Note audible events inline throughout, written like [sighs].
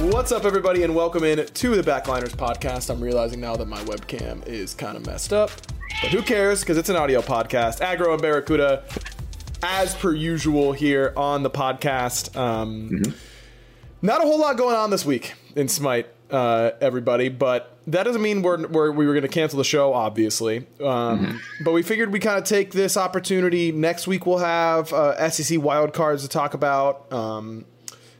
What's up, everybody, and welcome in to the Backliners podcast. I'm realizing now that my webcam is kind of messed up, but who cares? Because it's an audio podcast. Aggro and Barracuda, as per usual, here on the podcast. Um, mm-hmm. Not a whole lot going on this week in Smite, uh, everybody, but that doesn't mean we're, we're we were going to cancel the show, obviously. Um, mm-hmm. But we figured we kind of take this opportunity. Next week we'll have uh, SEC wildcards to talk about. Um,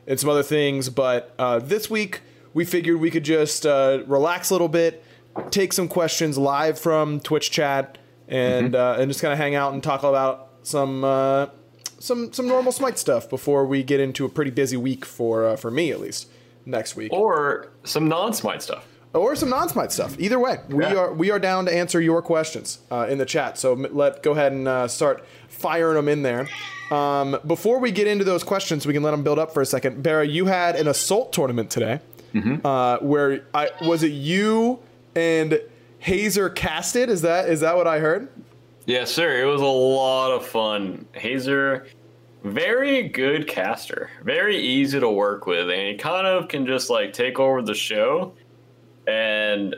and some other things. But uh, this week, we figured we could just uh, relax a little bit, take some questions live from Twitch chat, and mm-hmm. uh, and just kind of hang out and talk about some uh, some some normal Smite stuff before we get into a pretty busy week for uh, for me at least next week, or some non-Smite stuff. Or some non-Smite stuff. Either way, we yeah. are we are down to answer your questions uh, in the chat. So let go ahead and start firing them in there. Um, before we get into those questions, we can let them build up for a second. Barra, you had an assault tournament today, mm-hmm. uh, where I was it you and Hazer casted. Is that is that what I heard? Yes, sir. It was a lot of fun. Hazer, very good caster, very easy to work with, and he kind of can just like take over the show and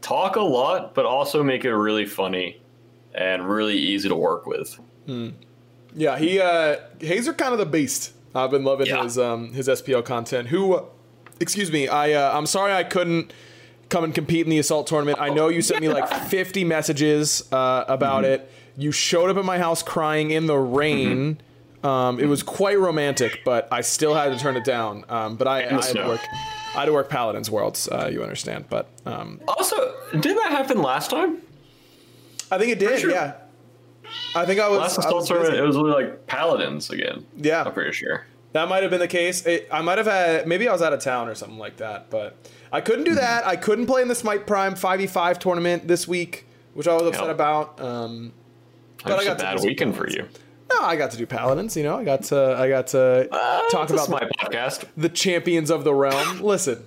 talk a lot, but also make it really funny and really easy to work with. Hmm. Yeah, he uh Hazer kind of the beast. I've been loving yeah. his um his SPL content. Who excuse me, I uh, I'm sorry I couldn't come and compete in the assault tournament. I know you sent me like [laughs] 50 messages uh, about mm-hmm. it. You showed up at my house crying in the rain. Mm-hmm. Um, it was quite romantic, but I still had to turn it down. Um, but I, I had to work. I had to work Paladins Worlds. Uh, you understand? But um, also, did that happen last time? I think it did. Sure. Yeah. I think I was. Last assault tournament, it was really like paladins again. Yeah, I'm pretty sure that might have been the case. It, I might have had maybe I was out of town or something like that, but I couldn't do that. I couldn't play in the Smite Prime five v five tournament this week, which I was upset yep. about. Um, but I got a bad weekend for you. No, I got to do paladins. You know, I got to I got to uh, talk about my podcast, the champions of the realm. [laughs] Listen,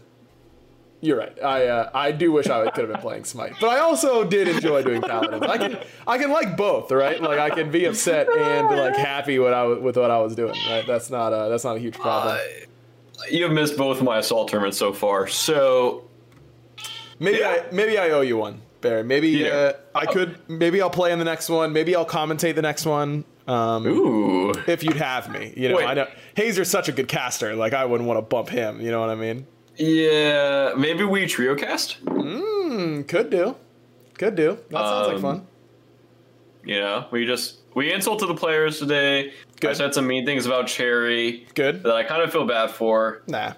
you're right. I uh, I do wish I could have been playing Smite, but I also did enjoy doing Paladins. I can I can like both, right? Like I can be upset and like happy what I with what I was doing. Right? That's not a that's not a huge problem. Uh, you have missed both my assault tournaments so far, so maybe yeah. I maybe I owe you one. Barry. Maybe Yeah. uh, I could. Maybe I'll play in the next one. Maybe I'll commentate the next one. Um, Ooh. if you'd have me, you know, Wait. I know Hazer's such a good caster. Like I wouldn't want to bump him. You know what I mean? Yeah, maybe we trio cast. Mm, could do. Could do. That sounds like Um, fun. You know, we just we insulted the players today. I said some mean things about Cherry Good. that I kind of feel bad for. Nah.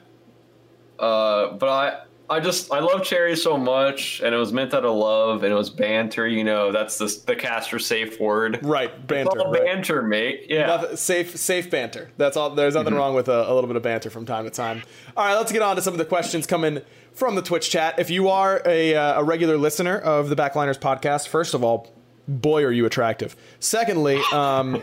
Uh, but I I just I love Cherry so much, and it was meant out of love, and it was banter. You know, that's the the caster safe word. Right. Banter. right. banter, mate. Yeah. Nothing- safe, safe banter. That's all. There's nothing wrong with a, a little bit of banter from time to time. All right, let's get on to some of the questions coming from the Twitch chat. If you are a, uh, a regular listener of the Backliners podcast, first of all, boy, are you attractive. Secondly, um,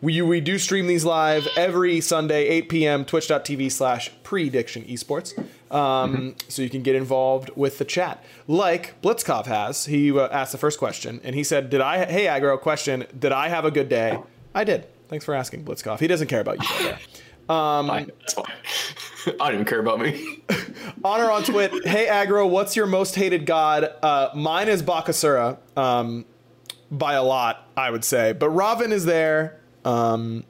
we we do stream these live every Sunday, 8 p.m. Twitch.tv slash Prediction Esports. Um, so you can get involved with the chat, like Blitzkov has. He uh, asked the first question, and he said, "Did I? Hey, aggro question. Did I have a good day? I did. Thanks for asking, Blitzkov. He doesn't care about you, way. Fine, that's fine. [laughs] I don't even care about me. [laughs] Honor on Twit. Hey, aggro. What's your most hated god? Uh, mine is Bakasura. Um, by a lot, I would say. But Raven is there. Um,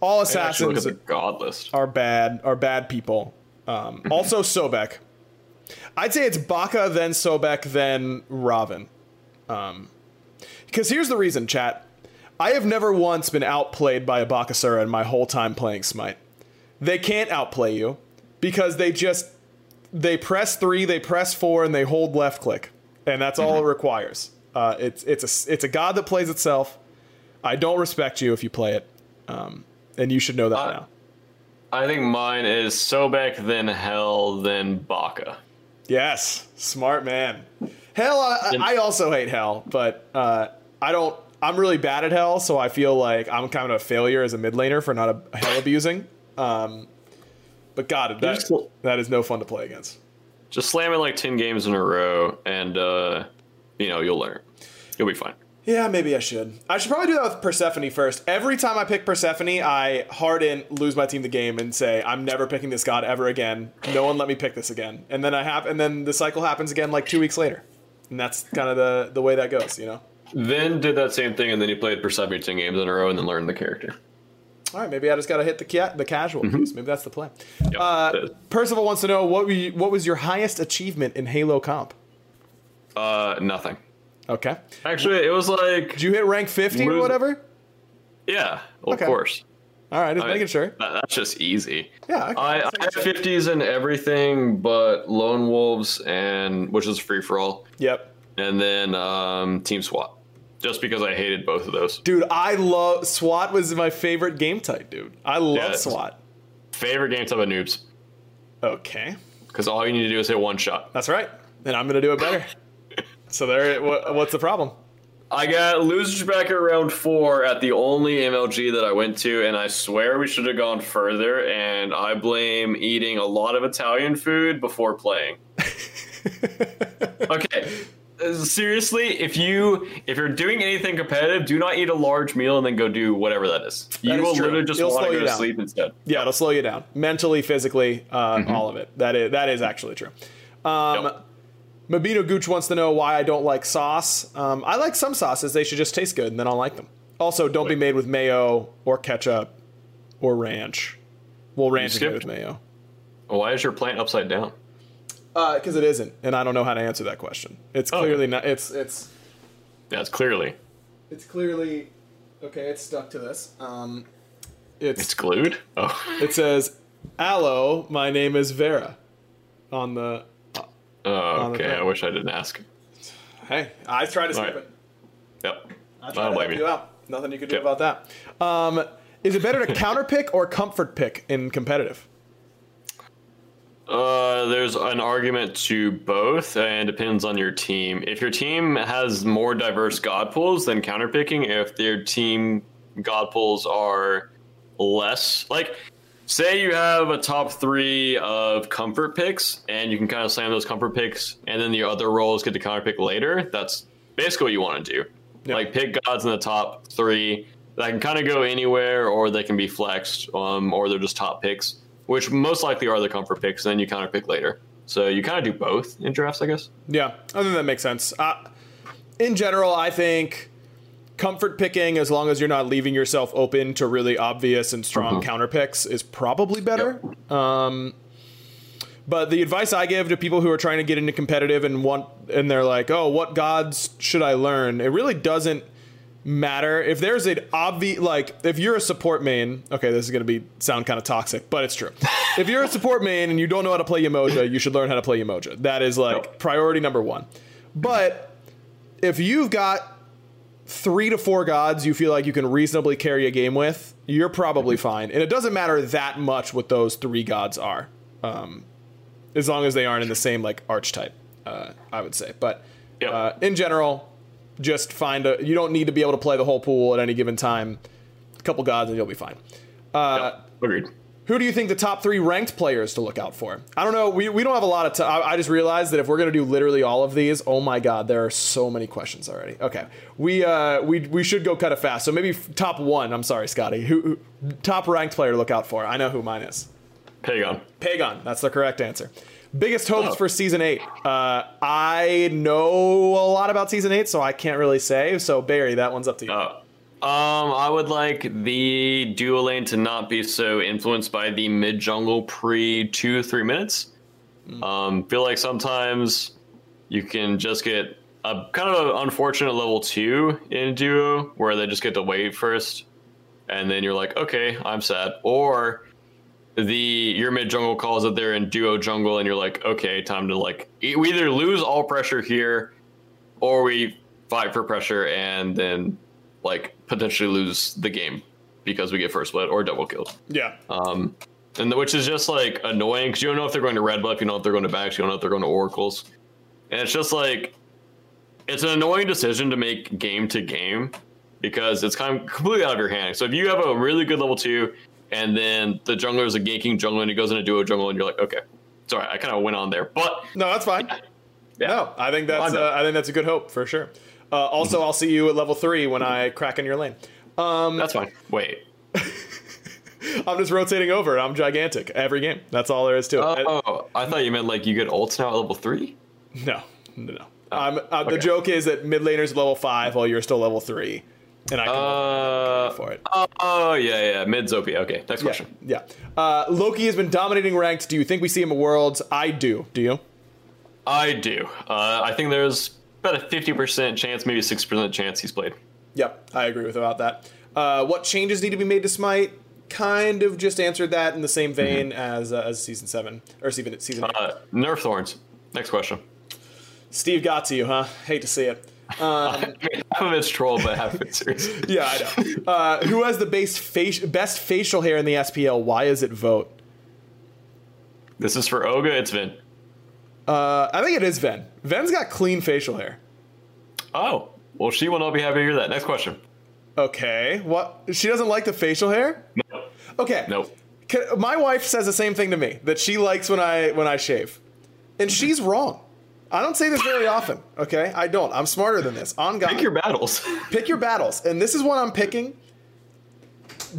all I actually look assassins god list. are bad. Are bad people. Um, [laughs] also, Sobek. I'd say it's Baka, then Sobek, then Raven. Um, because here's the reason, chat. I have never once been outplayed by a Bakasura in my whole time playing Smite. They can't outplay you because they just they press three, they press four, and they hold left click, and that's all it requires. Uh, it's it's a it's a god that plays itself. I don't respect you if you play it, um, and you should know that Uh, now. I think mine is Sobek, then Hel, then Baka. Yes, smart man. Hel, I, I also hate Hel, but uh, I don't. I'm really bad at Hel, so I feel like I'm kind of a failure as a mid laner for not a Hel abusing. Um, but God, that, that is no fun to play against. Just slam it like 10 games in a row, and, uh, you know, you'll learn. You'll be fine. Yeah, maybe I should. I should probably do that with Persephone first. Every time I pick Persephone, I harden, lose my team the game, and say I'm never picking this god ever again. No one let me pick this again, and then I have, and then the cycle happens again like two weeks later, and that's kind of the the way that goes, you know. Then did that same thing, and then he played Persephone 10 games in a row and then learned the character. All right, maybe I just got to hit the ca- the casual piece. Maybe that's the play. Yep, Uh. Percival wants to know what we, what was your highest achievement in Halo comp? Uh, nothing. Okay, Actually, it was like, did you hit rank fifty or whatever? yeah, well, Okay. of course. All right, just I mean, making sure. that's just easy. Yeah, okay, I, I just had making sure. 50s and everything but Lone Wolves, and which is free for all, Yep, and then um, Team SWAT, just because I hated both of those. dude, I love SWAT was my favorite game type, dude. I love Yeah, SWAT. Favorite game type of noobs, Okay, because all you need to do is hit one shot. that's right. And I'm gonna do it better. [laughs] so there, what, what's the problem? I got losers back at round four at the only MLG that I went to, and I swear we should have gone further. And I blame eating a lot of Italian food before playing. [laughs] okay, seriously, if you if you're doing anything competitive, do not eat a large meal and then go do whatever that is. You That is will true. literally just want to go to sleep instead. Yeah, it'll slow you down mentally, physically, uh, Mm-hmm. all of it. That is that is actually true. Um, Yep. Mabino Gooch wants to know why I don't like sauce. Um, I like some sauces; they should just taste good, and then I'll like them. Also, don't be made with mayo or ketchup or ranch. Well, ranch is made with mayo Why is your plant upside down? because it isn't, and I don't know how to answer that question. It's Oh. clearly not. It's it's That's clearly it's clearly okay. It's stuck to this. Um, it's, it's glued. Oh, it says, "Allo, my name is Vera." On the oh okay. I wish I didn't ask. hey, I tried to skip Alright. it. Yep. I I tried don't to help you. you out. Nothing you could do Yep. about that. Um, is it better to counter pick or comfort pick in competitive? Uh, there's an argument to both, and depends on your team. If your team has more diverse god pools, then counterpicking. If their team god pools are less, like, say you have a top three of comfort picks, and you can kind of slam those comfort picks, and then the other roles get to counterpick later. That's basically what you want to do. Yeah. Like, pick gods in the top three that can kind of go anywhere, or they can be flexed, um, or they're just top picks which most likely are the comfort picks, and then you counter pick later. So you kind of do both in drafts, I guess. Yeah, I think that makes sense. Uh, in general, I think comfort picking, as long as you're not leaving yourself open to really obvious and strong Mhm. counter picks, is probably better. Um, but the advice I give to people who are trying to get into competitive and want, and they're like, "Oh, what gods should I learn?" It really doesn't matter if there's an obvious like if you're a support main okay this is going to be sound kind of toxic but it's true [laughs] if you're a support main and you don't know how to play Yemoja you should learn how to play Yemoja that is like priority number one but if you've got three to four gods you feel like you can reasonably carry a game with you're probably fine. And it doesn't matter that much what those three gods are um, as long as they aren't in the same like archetype uh, i would say. But uh, in general just find a you don't need to be able to play the whole pool at any given time. A couple gods and you'll be fine. Uh, agreed who do you think the top three ranked players to look out for? I don't know. We, we don't have a lot of time. I just realized that if we're going to do literally all of these, oh my god, there are so many questions already. Okay, we uh we we should go cut it fast. So maybe f- top one. I'm sorry, Scotty. Who, who top ranked player to look out for? I know who mine is. Pagon. Pagon. That's the correct answer. Biggest hopes for season eight. Uh, I know a lot about season eight, so I can't really say. So Barry, that one's up to you. Um, I would like the duo lane to not be so influenced by the mid jungle pre two three minutes. Um, feel like sometimes you can just get a kind of an unfortunate level two in duo where they just get to wait first, and then you're like, okay, I'm sad. Or the your mid jungle calls that they're in duo jungle, and you're like, okay, time to like we either lose all pressure here, or we fight for pressure and then like potentially lose the game because we get first blood or double killed. Yeah. Um, and the, which is just like annoying because you don't know if they're going to red buff, you don't know if they're going to backs, you don't know if they're going to oracles, and it's just like it's an annoying decision to make game to game because it's kind of completely out of your hand. So if you have a really good level two and then the jungler is a ganking jungler and he goes into duo jungle and you're like, okay, sorry, I kind of went on there, but no, that's fine. No, I think that's uh, I think that's a good hope for sure. Uh, also, I'll see you at level three when I crack in your lane. Um, that's fine. Wait, [laughs] I'm just rotating over. I'm gigantic every game. That's all there is to it. Oh, I thought you meant like you get ults now at level three. No, no, no. um, uh, The joke is that mid laner's level five while you're still level three, and I can Uh, for it. Oh, oh, yeah, yeah. Mid Zopia. Okay, next question. Yeah. Uh, Loki has been dominating ranked. Do you think we see him at Worlds? I do. Do you? I do. Uh, I think there's about a 50% chance, maybe a 6% chance he's played. Yep, I agree with about that. Uh, what changes need to be made to Smite? Kind of just answered that in the same vein as uh, as season seven or season season. Uh, Nerf Thorns. Next question. Steve got to you, huh? Hate to see it. [laughs] Um, half of it's troll, but half of it's serious. [laughs] yeah, I know. Uh, who has the base faci- best facial hair in the SPL? Why is it vote? This is for Oga. It's Vin. Uh, I think it is Ven. Ven's got clean facial hair. Oh, well, she will not be happy to hear that. Next question. Okay. What? She doesn't like the facial hair? No. Okay. Nope. Ca- My wife says the same thing to me that she likes when I when I shave, and she's wrong. I don't say this very often. Okay, I don't. I'm smarter than this. On God. Pick your battles. [laughs] Pick your battles, and this is what I'm picking.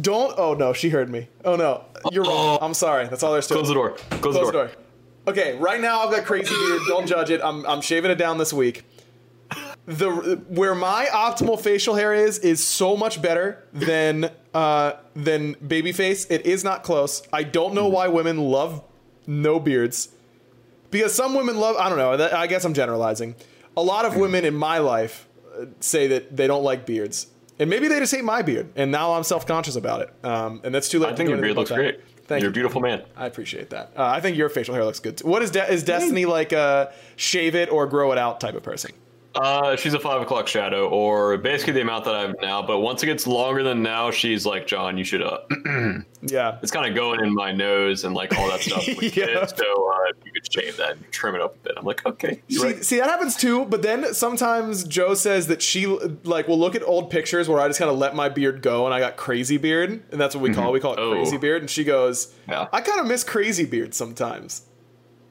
Don't. Oh no, she heard me. Oh no, you're wrong. I'm sorry. That's all there's to Close it. the door. Close, the door. Okay, right now I've got crazy beard. Don't judge it. I'm I'm shaving it down this week. The where my optimal facial hair is is so much better than uh than babyface. It is not close. I don't know why women love no beards. Because some women love I don't know, I guess I'm generalizing. A lot of women in my life uh, say that they don't like beards. And maybe they just hate my beard, and now I'm self-conscious about it. Um, and that's too late. I think your beard looks that. great. Thank You're you. a beautiful man. I appreciate that. Uh, I think your facial hair looks good. Too. What is De- is Destiny like? A shave it or grow it out type of person? Uh, she's a five o'clock shadow, or basically the amount that I have now. But once it gets longer than now, she's like, John, you should. Uh, [clears throat] Yeah. it's kind of going in my nose and like all that stuff. [laughs] Yeah. kids, So uh, you could shave that, and trim it up a bit. I'm like, okay, See, right. see, that happens too. But then sometimes Joe says that she like will look at old pictures where I just kind of let my beard go and I got crazy beard, and that's what we call it. we call it Oh. crazy beard. And she goes, Yeah. I kind of miss crazy beard sometimes.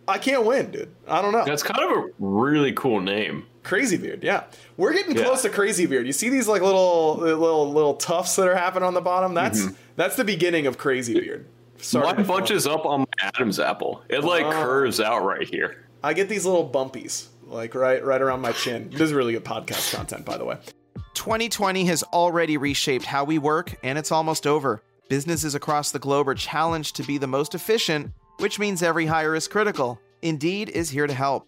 I can't win, dude. I don't know. That's kind of a really cool name. Crazy beard, yeah. We're getting Yeah. close to crazy beard. You see these like little little little tufts that are happening on the bottom? That's Mm-hmm. that's the beginning of crazy beard. Sorry Mine to bunches up on my Adam's apple. It like Oh. curves out right here. I get these little bumpies, like right right around my chin. This is really good podcast content, by the way. 2020 has already reshaped how we work, and it's almost over. Businesses across the globe are challenged to be the most efficient, which means every hire is critical. Indeed is here to help.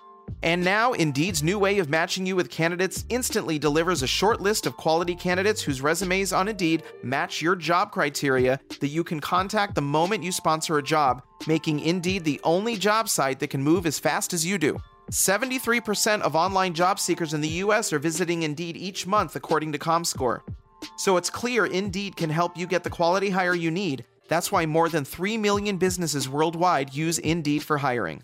And now, Indeed's new way of matching you with candidates instantly delivers a short list of quality candidates whose resumes on Indeed match your job criteria that you can contact the moment you sponsor a job, making Indeed the only job site that can move as fast as you do. 73% of online job seekers in the US are visiting Indeed each month, according to ComScore. So it's clear Indeed can help you get the quality hire you need. That's why more than 3 million businesses worldwide use Indeed for hiring.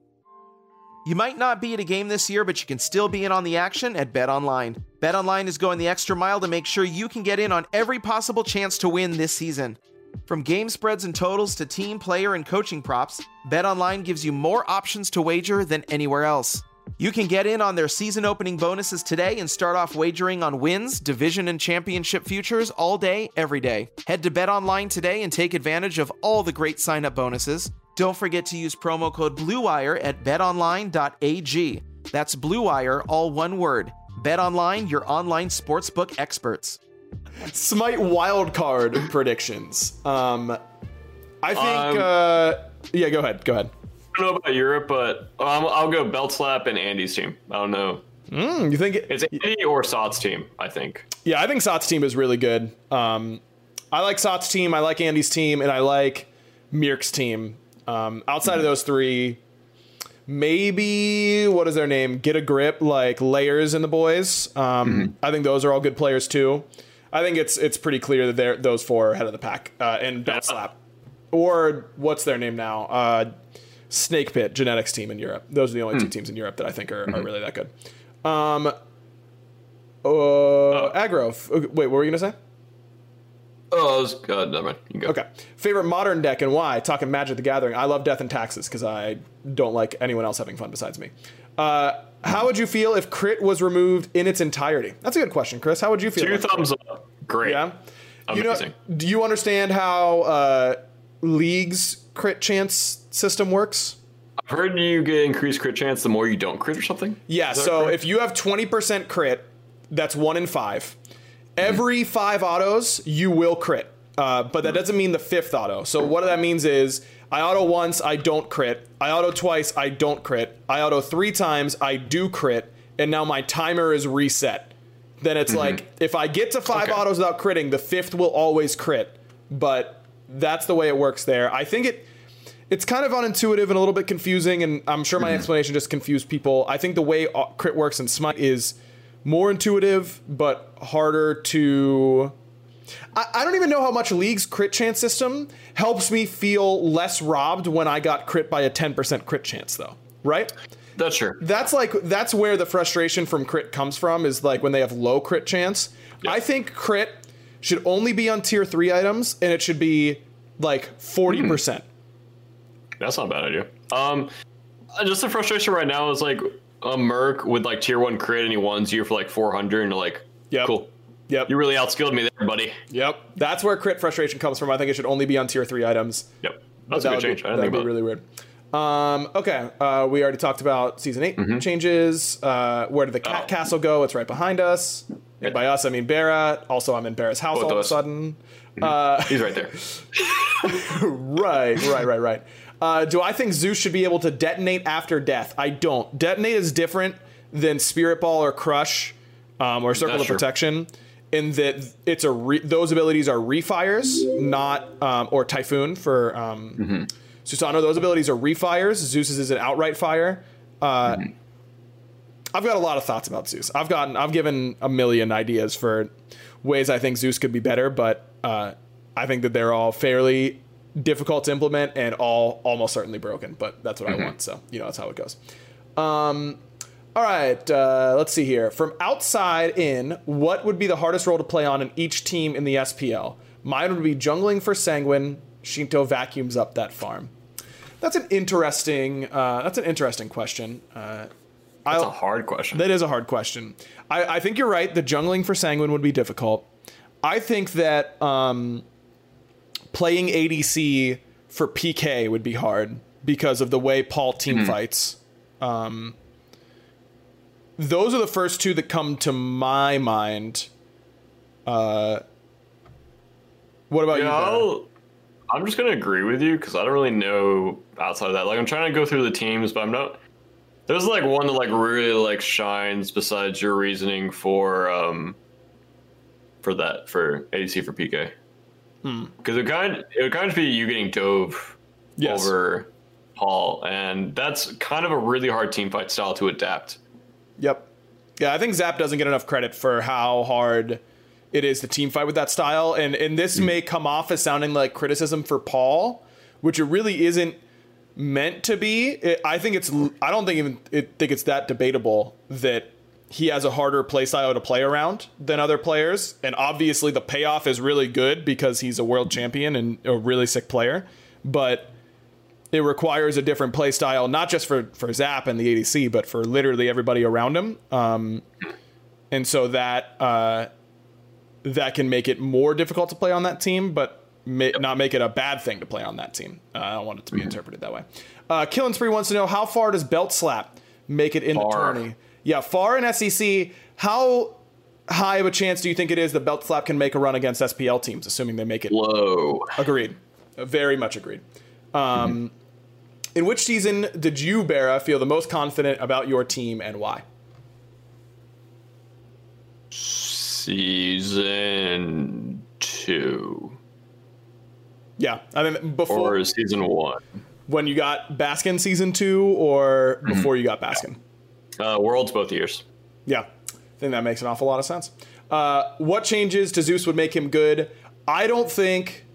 You might not be at a game this year, but you can still be in on the action at BetOnline. BetOnline is going the extra mile to make sure you can get in on every possible chance to win this season. From game spreads and totals to team, player, and coaching props, BetOnline gives you more options to wager than anywhere else. You can get in on their season opening bonuses today and start off wagering on wins, division, and championship futures all day, every day. Head to BetOnline today and take advantage of all the great sign up bonuses. Don't forget to use promo code BLUEWIRE at betonline.ag. That's BLUEWIRE, all one word. BetOnline, your online sportsbook experts. Smite wildcard predictions. Um, I think. Um, uh, yeah, go ahead. Go ahead. I don't know about Europe, but um, I'll go Belt Slap and Andy's team. I don't know. Mm, you think it, It's Andy or Sot's team, I think. Yeah, I think Sot's team is really good. Um, I like Sot's team. I like Andy's team, and I like Mirk's team. Um, outside of those three, maybe what is their name? Get a grip, like Layers and the boys. Um, I think those are all good players too. I think it's it's pretty clear that they're those four are ahead of the pack. Uh, and Belt Slap, or what's their name now? Uh, Snake Pit Genetics team in Europe. Those are the only two teams in Europe that I think are, are really that good. Um, uh, aggro. Okay, Wait, what were you gonna say? Oh, was, uh, never mind. You can go. Okay. Favorite modern deck and why? Talking Magic the Gathering. I love Death and Taxes because I don't like anyone else having fun besides me. Uh, how would you feel if crit was removed in its entirety? That's a good question, Chris. How would you feel? Two thumbs up. Great. Yeah. You know, Amazing. do you understand how uh, League's crit chance system works? I've heard you get increased crit chance the more you don't crit or something. Yeah, so correct? if you have 20% crit, that's one in five. Every five autos, you will crit. Uh, but that doesn't mean the fifth auto. So what that means is I auto once, I don't crit. I auto twice, I don't crit. I auto three times, I do crit. And now my timer is reset. Then it's like if I get to five Okay. autos without critting, the fifth will always crit. But that's the way it works there. I think it it's kind of unintuitive and a little bit confusing, and I'm sure my explanation just confused people. I think the way crit works in Smite is more intuitive, but harder to. I, I don't even know how much League's crit chance system helps me feel less robbed when I got crit by a 10% crit chance, though. Right? That's true. That's like that's where the frustration from crit comes from is like when they have low crit chance. I think crit should only be on tier three items, and it should be like 40%. That's not a bad idea. Um, just the frustration right now is like a Merc with like tier one crit and he ones you for like 400 and you're like, Yep. cool. Yep. You really outskilled me there, buddy. Yep. That's where crit frustration comes from. I think it should only be on tier three items. Yep. That's That a good change. Be, I didn't think be about really weird. Um, okay, uh, we already talked about season 8 Mm-hmm. changes. Uh, where did the Oh. cat castle go? It's right behind us. And by us, I mean Barra. Also, I'm in Barra's house Both all of a sudden. it. He's right there. [laughs] Right, right, right, right. Uh, do I think Zeus should be able to detonate after death? I don't. Detonate is different than Spirit Ball or Crush um, or Circle That's of true. Protection. in that it's a re- those abilities are refires, not um, or typhoon for um, Mm-hmm. Susano. Those abilities are refires. Zeus's is an outright fire. Uh, Mm-hmm. I've got a lot of thoughts about Zeus. I've gotten I've given a million ideas for ways I think Zeus could be better, but uh, I think that they're all fairly difficult to implement and all almost certainly broken. But that's what Mhm. I want, so you know that's how it goes. Um, all right, uh, let's see here. From outside in, what would be the hardest role to play on in each team in the SPL? Mine would be jungling for Sanguine. Shinto vacuums up that farm. That's an interesting. Uh, that's an interesting question. Uh, That's a hard question. that is a hard question. I, I think you're right. The jungling for Sanguine would be difficult. I think that um, playing ADC for PK would be hard because of the way Paul team Mhm. fights. Um, those are the first two that come to my mind. Uh, what about Yeah, you? I'll- I'm just gonna agree with you because I don't really know outside of that. Like I'm trying to go through the teams, but I'm not. There's like one that like really like shines besides your reasoning for um for that for ADC for PK. Hmm. because it kind it would kind of be you getting dove Yes. over Paul, and that's kind of a really hard team fight style to adapt. Yep. Yeah, I think Zap doesn't get enough credit for how hard it is to team fight with that style, and and this hmm. may come off as sounding like criticism for Paul, which it really isn't meant to be. It, I think it's I don't think even it, think it's that debatable that he has a harder play style to play around than other players, and obviously the payoff is really good because he's a world champion and a really sick player, but it requires a different play style, not just for for Zap and the ADC, but for literally everybody around him. Um, and so that uh, that can make it more difficult to play on that team, but ma- not make it a bad thing to play on that team. Uh, I don't want it to be interpreted that way. Uh, Killing Spree wants to know how far does Belt Slap make it in the tourney? Yeah, far in SEC. How high of a chance do you think it is that Belt Slap can make a run against SPL teams, assuming they make it? Low. Agreed. Very much agreed. Um, In which season did you, Barra, feel the most confident about your team and why? Season two Yeah, I mean before or season one. when you got Baskin season two or before you got Baskin. Uh, Worlds both years. Yeah, I think that makes an awful lot of sense. Uh, what changes to Zeus would make him good? I don't think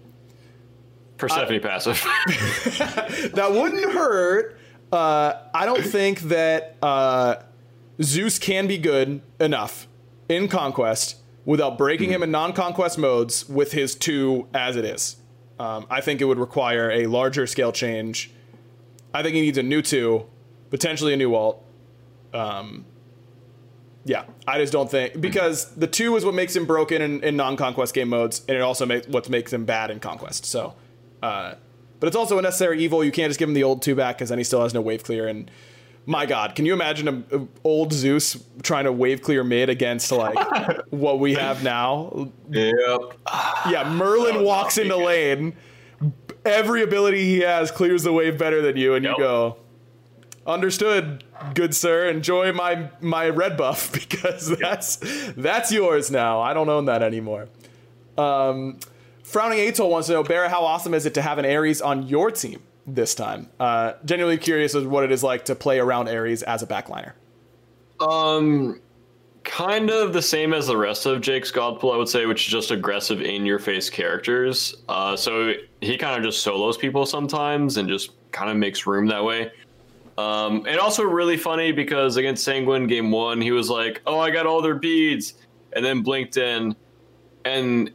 Persephone passive. [laughs] [laughs] that wouldn't hurt. Uh, I don't think that uh, Zeus can be good enough in Conquest without breaking him in non-conquest modes with his two as it is. Um, I think it would require a larger scale change. I think he needs a new two, potentially a new alt. Um, yeah, I just don't think because the two is what makes him broken in, in non-conquest game modes, and it also makes what makes him bad in conquest. So, uh, but it's also a necessary evil. You can't just give him the old two back because then he still has no wave clear. And my God, can you imagine a, a old Zeus trying to wave clear mid against like [laughs] what we have now? Yep. Yeah, Merlin walks into lane. Every ability he has clears the wave better than you, and you go, "Understood, good sir. Enjoy my my red buff [laughs] because that's that's yours now. I don't own that anymore." Um, Frowning Atoll wants to know, Barra, how awesome is it to have an Ares on your team this time? Uh, genuinely curious as what it is like to play around Ares as a backliner. Um, kind of the same as the rest of Jake's Godpool, I would say, which is just aggressive in your face characters. Uh, so he kind of just solos people sometimes and just kind of makes room that way. Um, and also really funny because against Sanguine game one, he was like, "Oh, I got all their beads," and then blinked in, and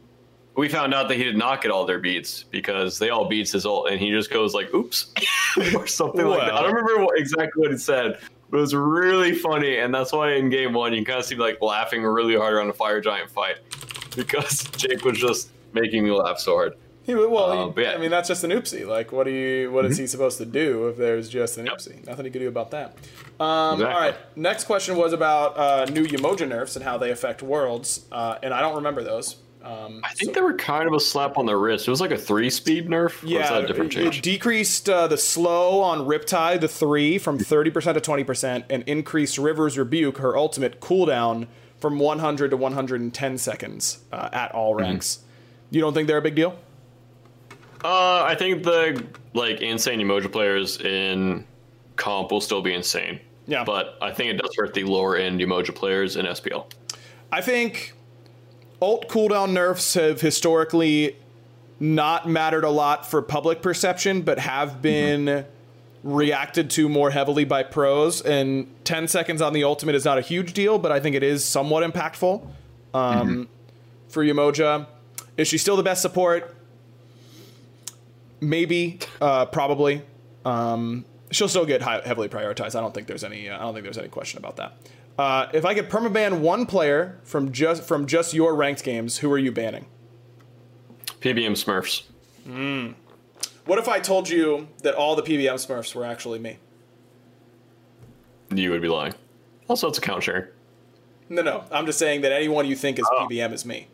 we found out that he did not get all their beads because they all beats his ult, and he just goes like, "Oops," [laughs] or something like that. I don't remember what, exactly what he said, but it was really funny, and that's why in game one you kind of see me like laughing really hard around a fire giant fight [laughs] because Jake was just making me laugh so hard. He, well, Uh, he- yeah. I mean, that's just an oopsie. Like, what do you? What is Mhm. he supposed to do if there's just an oopsie? Nothing he could do about that. Um, Exactly. All right. Next question was about uh, new Yemoja nerfs and how they affect worlds, uh, and I don't remember those. Um, I think they were kind of a slap on the wrist. It was like a three speed nerf. Yeah, different it, it decreased uh, the slow on Riptide, the three, from thirty percent to twenty percent, and increased River's Rebuke, her ultimate cooldown, from 100 to 110 seconds uh, at all ranks. You don't think they're a big deal? Uh, I think the like insane Yemoja players in comp will still be insane. Yeah. But I think it does hurt the lower end Yemoja players in SPL. I think alt cooldown nerfs have historically not mattered a lot for public perception, but have been reacted to more heavily by pros. And 10 seconds on the ultimate is not a huge deal, but I think it is somewhat impactful um, for Yemoja. Is she still the best support? Maybe, uh, probably. Um, she'll still get high, heavily prioritized. I don't think there's any. Uh, I don't think there's any question about that. Uh, if I could permaban one player from just from just your ranked games, who are you banning? PBM Smurfs. Mm. What if I told you that all the PBM Smurfs were actually me? You would be lying. Also, it's account sharing. No, no. I'm just saying that anyone you think is PBM is me.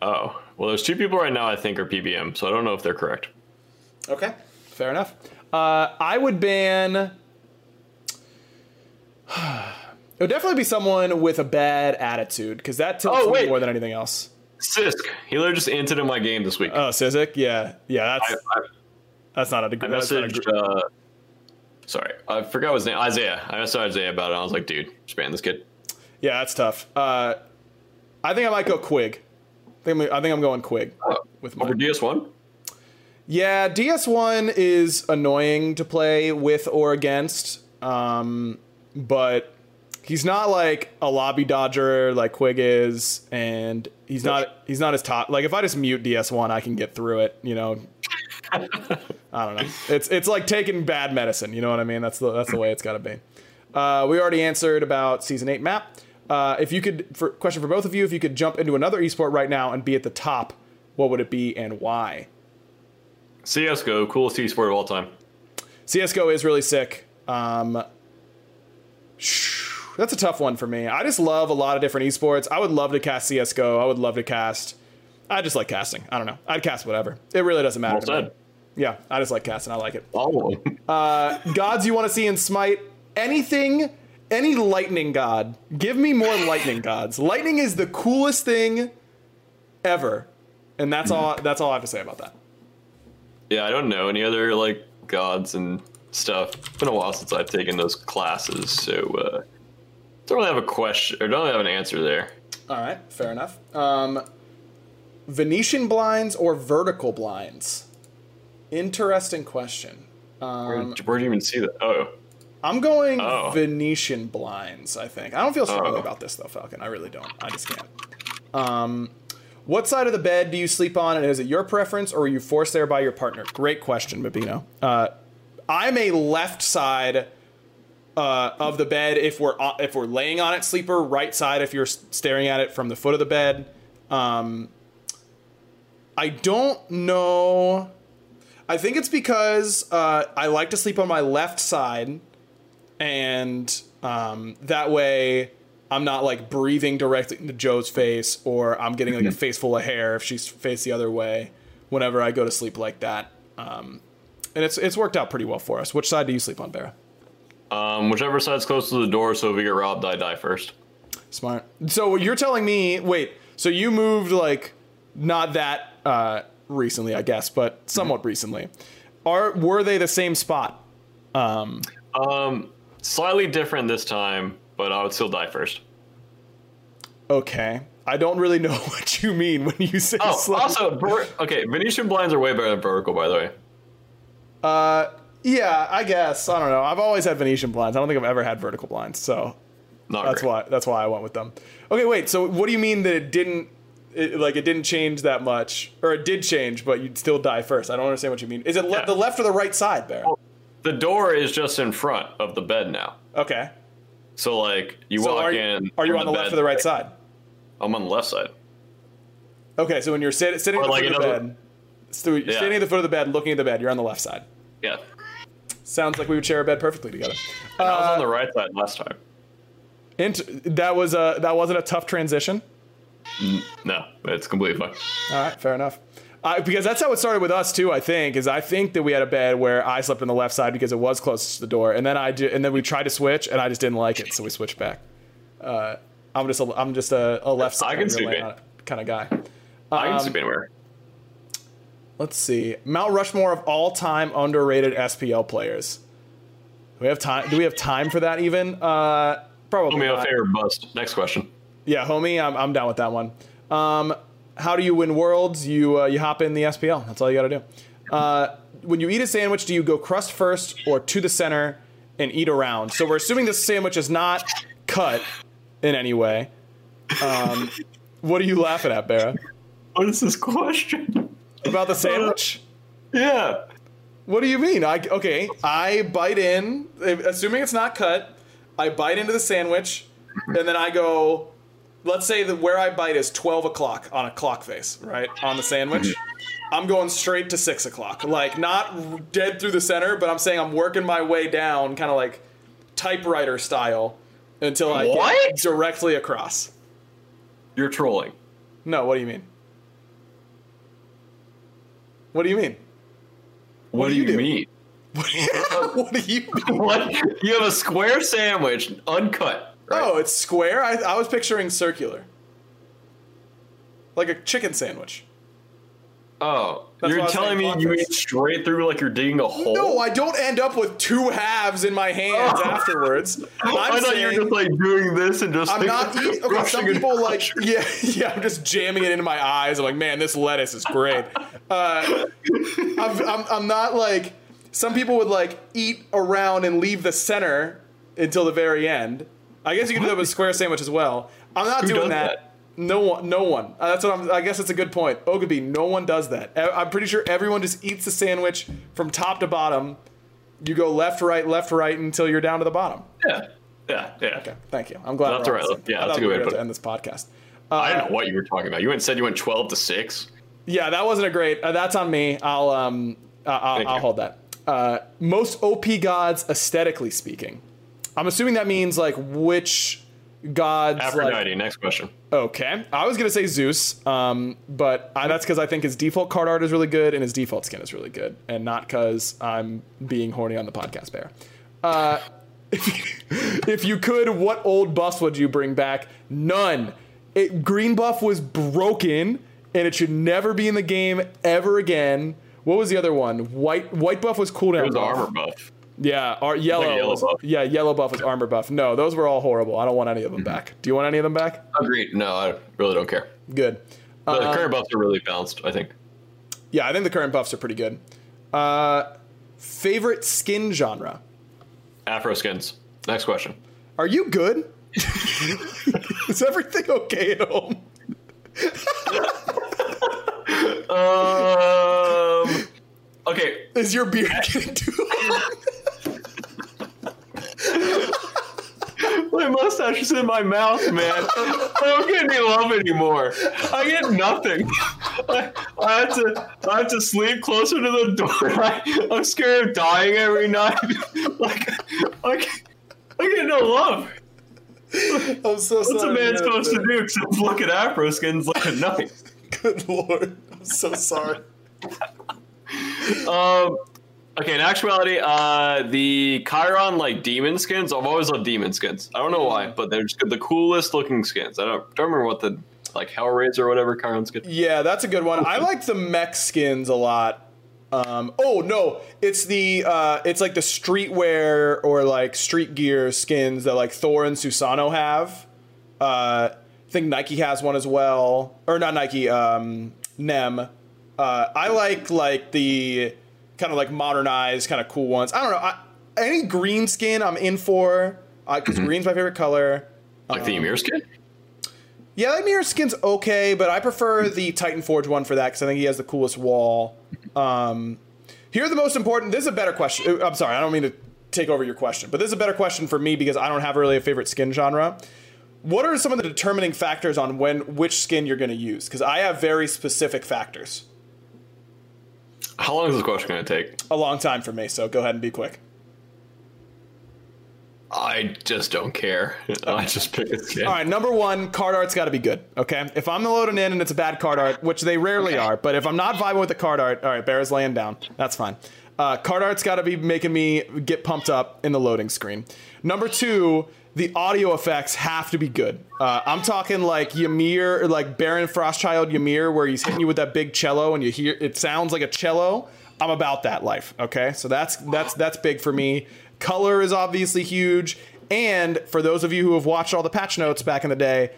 Oh, well, there's two people right now I think are PBM, so I don't know if they're correct. Okay, fair enough. Uh, I would ban. [sighs] It would definitely be someone with a bad attitude because that tilts Oh, me more than anything else. Sisk. He literally just entered in my game this week. Oh, Sizik, yeah, yeah. That's I, that's not a I good. A messaged. Uh, sorry, I forgot his name. Isaiah. I messaged Isaiah about it. I was like, dude, just ban this kid. yeah, that's tough. Uh, I think I might go Quig. I think I'm, I think I'm going Quig with Over. DS one. Yeah, DS1 is annoying to play with or against, um, but he's not like a lobby dodger like Quig is, and he's not he's not as top. Like if I just mute DS1, I can get through it. You know, [laughs] I don't know. It's it's like taking bad medicine. You know what I mean? That's the that's the way it's got to be. Uh, we already answered about season eight map. Uh, if you could, for question for both of you, if you could jump into another esport right now and be at the top, what would it be and why? CS:GO, coolest esport of all time. CS:GO is really sick. Um, that's a tough one for me. I just love a lot of different esports. I would love to cast CS:GO. I would love to cast. I just like casting. I don't know. I'd cast whatever. It really doesn't matter. Well to me. said. Yeah, I just like casting. I like it. All of them. Uh, gods you want to see in Smite? Anything? Any lightning god? Give me more lightning gods. Lightning is the coolest thing ever, and that's all. That's all I have to say about that. Yeah, I don't know any other like gods and stuff. It's been a while since I've taken those classes, so uh, don't really have a question or don't really have an answer there. All right, fair enough. Um, Venetian blinds or vertical blinds? Interesting question. Um, Where, where do you even see that? Oh, I'm going Oh. Venetian blinds. I think I don't feel strongly Oh. about this though, Falcon. I really don't. I just can't. Um, what side of the bed do you sleep on, and is it your preference, or are you forced there by your partner? Great question, Babino. Uh, I'm a left side uh, of the bed if we're if we're laying on it. Sleeper right side if you're staring at it from the foot of the bed. Um, I don't know. I think it's because uh, I like to sleep on my left side, and um, that way I'm not like breathing directly into Joe's face, or I'm getting like a face full of hair if she's faced the other way. Whenever I go to sleep like that, um, and it's it's worked out pretty well for us. Which side do you sleep on, Barra? um, whichever side's close to the door, so if we get robbed, I die first. Smart. So you're telling me, wait, so you moved like not that uh, recently, I guess, but somewhat recently. Are were they the same spot? Um, Um, slightly different this time, but I would still die first. okay. I don't really know [laughs] what you mean when you say Oh, slight- also, ver- okay, Venetian blinds are way better than vertical, by the way. Uh, yeah, I guess. I don't know. I've always had Venetian blinds. I don't think I've ever had vertical blinds, so Not that's great. why that's why I went with them. Okay, wait. So what do you mean that it didn't? It, like it didn't change that much, or it did change, but you'd still die first. I don't understand what you mean. Is it le- Yeah. the left or the right side, Bear? The door is just in front of the bed now. Okay. So, like, you So walk are you, in. are you on the, left bed- or the right side? I'm on the left side. Okay, so when you're sit- sitting Or at the like foot of the bed, so you're Yeah. standing at the foot of the bed, looking at the bed, you're on the left side. Yeah. Sounds like we would share a bed perfectly together. And I was Uh, on the right side last time. Int- that was a that wasn't a tough transition. No, it's completely fine. All right, fair enough. Uh, because that's how it started with us too. I think is I think that we had a bed where I slept on the left side because it was closest to the door, and then I ju- and then we tried to switch, and I just didn't like it, so we switched back. Uh, I'm just a, I'm just a, a left I side can see it. kind of guy. I can Um, see anywhere. Let's see. Mount Rushmore of all-time underrated SPL players. Do we have time? Do we have time for that even? Uh, probably. Do a not. favor, bust. Next question. Yeah, homie, I'm, I'm down with that one. Um, how do you win worlds? You uh, you hop in the SPL. That's all you got to do. Uh, when you eat a sandwich, do you go crust first or to the center and eat around? So we're assuming this sandwich is not cut in any way. Um, [laughs] what are you laughing at, Bera? What is this question? About the sandwich? [laughs] Yeah. What do you mean? I okay. I bite in, assuming it's not cut. I bite into the sandwich, and then I go. Let's say that where I bite is twelve o'clock on a clock face, right on the sandwich. I'm going straight to six o'clock, like not dead through the center, but I'm saying I'm working my way down, kind of like typewriter style, until I What? get directly across. You're trolling. No, what do you mean? What do you mean? What, do you mean? What do you you do? mean? [laughs] what do you [laughs] mean? What? You have a square sandwich, uncut. Oh, it's square. I, I was picturing circular, like a chicken sandwich. Oh, That's you're what I was telling me you eat straight through like you're digging a hole? No, I don't end up with two halves in my hands [laughs] afterwards. I'm I thought you were just like doing this and just. I'm like, not [laughs] eating. Okay, some people like yeah, [laughs] yeah. I'm just jamming it into my eyes. I'm like, man, this lettuce is great. Uh, I'm, I'm, I'm not like some people would like eat around and leave the center until the very end. I guess you can do that with a square sandwich as well. I'm not Who doing that. that? No one, no one. Uh, that's what I'm. I guess it's a good point. Ogilvy, no one does that. I'm pretty sure everyone just eats the sandwich from top to bottom. You go left, right, left, right until you're down to the bottom. Yeah, yeah, yeah. Okay, thank you. I'm glad. That's we're all on right. Yeah, that's a good way to put it. end this podcast. I Uh, don't know what you were talking about. You went said you went twelve to six. Yeah, that wasn't a great. Uh, that's on me. I'll um, uh, I'll, I'll hold that. Uh, most OP gods, aesthetically speaking. I'm assuming that means like which gods. like- Aphrodite. next question. okay, I was gonna say Zeus, um, but I, that's because I think his default card art is really good and his default skin is really good, and not because I'm being horny on the podcast bear. Uh, [laughs] if, you, if you could, what old buffs would you bring back? None. It, green buff was broken, and it should never be in the game ever again. What was the other one? White white buff was cooldown. It was buff. armor buff. Yeah, our, yellow. yellow buff. Yeah, yellow buff was armor buff. No, those were all horrible. I don't want any of them back. Do you want any of them back? Agreed. No, I really don't care. Good. Uh, the current buffs are really balanced. I think. Yeah, I think the current buffs are pretty good. Uh, favorite skin genre? Afro skins. Next question. Are you good? [laughs] Is everything okay at home? Um. [laughs] Okay. Is your beard getting too long? [laughs] My mustache is in my mouth, man. I don't get any love anymore. I get nothing. I, I have to I have to sleep closer to the door. [laughs] I, I'm scared of dying every night. [laughs] like I, get- I get no love. I'm so What's a sorry. man to supposed to do except look at afro skins like at night? Good lord. I'm so sorry. Um, okay, in actuality, uh, the Chiron like demon skins. I've always loved demon skins. I don't know why, but they're just the coolest looking skins. I don't, don't remember what the like Hellraiser or whatever Chiron skin. Yeah, that's a good one. I [laughs] like the mech skins a lot. Um, oh no, it's the uh, it's like the streetwear or like street gear skins that like Thor and Susano have. Uh, I think Nike has one as well, or not Nike, um, Nem. Uh, I like like the kind of like modernized, kind of cool ones. I don't know. I, any green skin I'm in for because green's my favorite color. Like the Ymir skin. Yeah, Ymir Skin's okay, but I prefer the Titan Forge one for that because I think he has the coolest wall. Um, here are the most important. This is a better question. Uh, I'm sorry, I don't mean to take over your question, but this is a better question for me because I don't have really a favorite skin genre. What are some of the determining factors on when which skin you're going to use? Because I have very specific factors. How long is this question going to take? A long time for me, so go ahead and be quick. I just don't care. [laughs] I just pick a skin. All right, number one, card art's got to be good. Okay, if I'm loading in and it's a bad card art, which they rarely are, but if I'm not vibing with the card art, all right, Bear's laying down. That's fine. Uh, card art's got to be making me get pumped up in the loading screen. Number two, the audio effects have to be good. Uh, I'm talking like Ymir, like Baron Frostchild Ymir, where he's hitting you with that big cello and you hear it sounds like a cello. I'm about that life. Okay, so that's that's that's big for me. Color is obviously huge, and for those of you who have watched all the patch notes back in the day,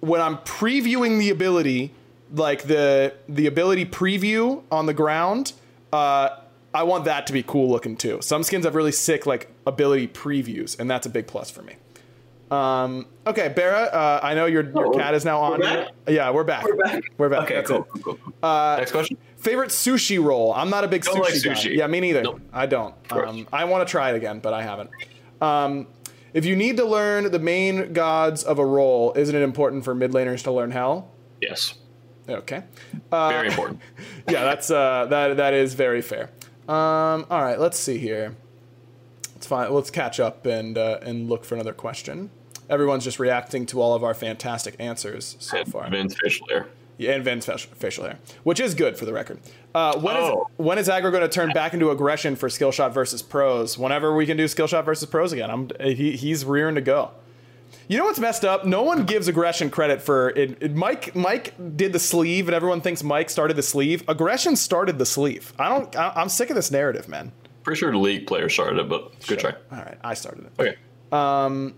when I'm previewing the ability, like the the ability preview on the ground, uh, I want that to be cool looking too. Some skins have really sick like ability previews, and that's a big plus for me. Um, okay, Barra, uh, I know your your Oh, cat is now we're on. back? Yeah, we're back. We're back. We're back. Okay, That's cool, cool, cool. Uh, Next question. Favorite sushi roll? I'm not a big Don't sushi, like guy. sushi. Yeah, me neither. Nope. I don't. Um, I want to try it again, but I haven't. Um, if you need to learn the main gods of a role, isn't it important for mid laners to learn Hel? Yes. Okay. Uh, Very important. [laughs] yeah, that's uh, that that is very fair. Um, all right, let's see here. Let's find. Let's catch up and uh, and look for another question. Everyone's just reacting to all of our fantastic answers so far. Vince facial hair. Yeah, and Vin's facial, facial hair, which is good for the record. Uh, when is Oh. when is aggro going to turn back into aggression for skill shot versus pros? Whenever we can do skill shot versus pros again, I'm he, he's rearing to go. You know what's messed up? No one gives aggression credit for it, it- Mike. Mike did the sleeve, and everyone thinks Mike started the sleeve. Aggression started the sleeve. I don't. I, I'm sick of this narrative, man. Pretty sure the league player started it, but good try. All right, I started it. Okay. Um,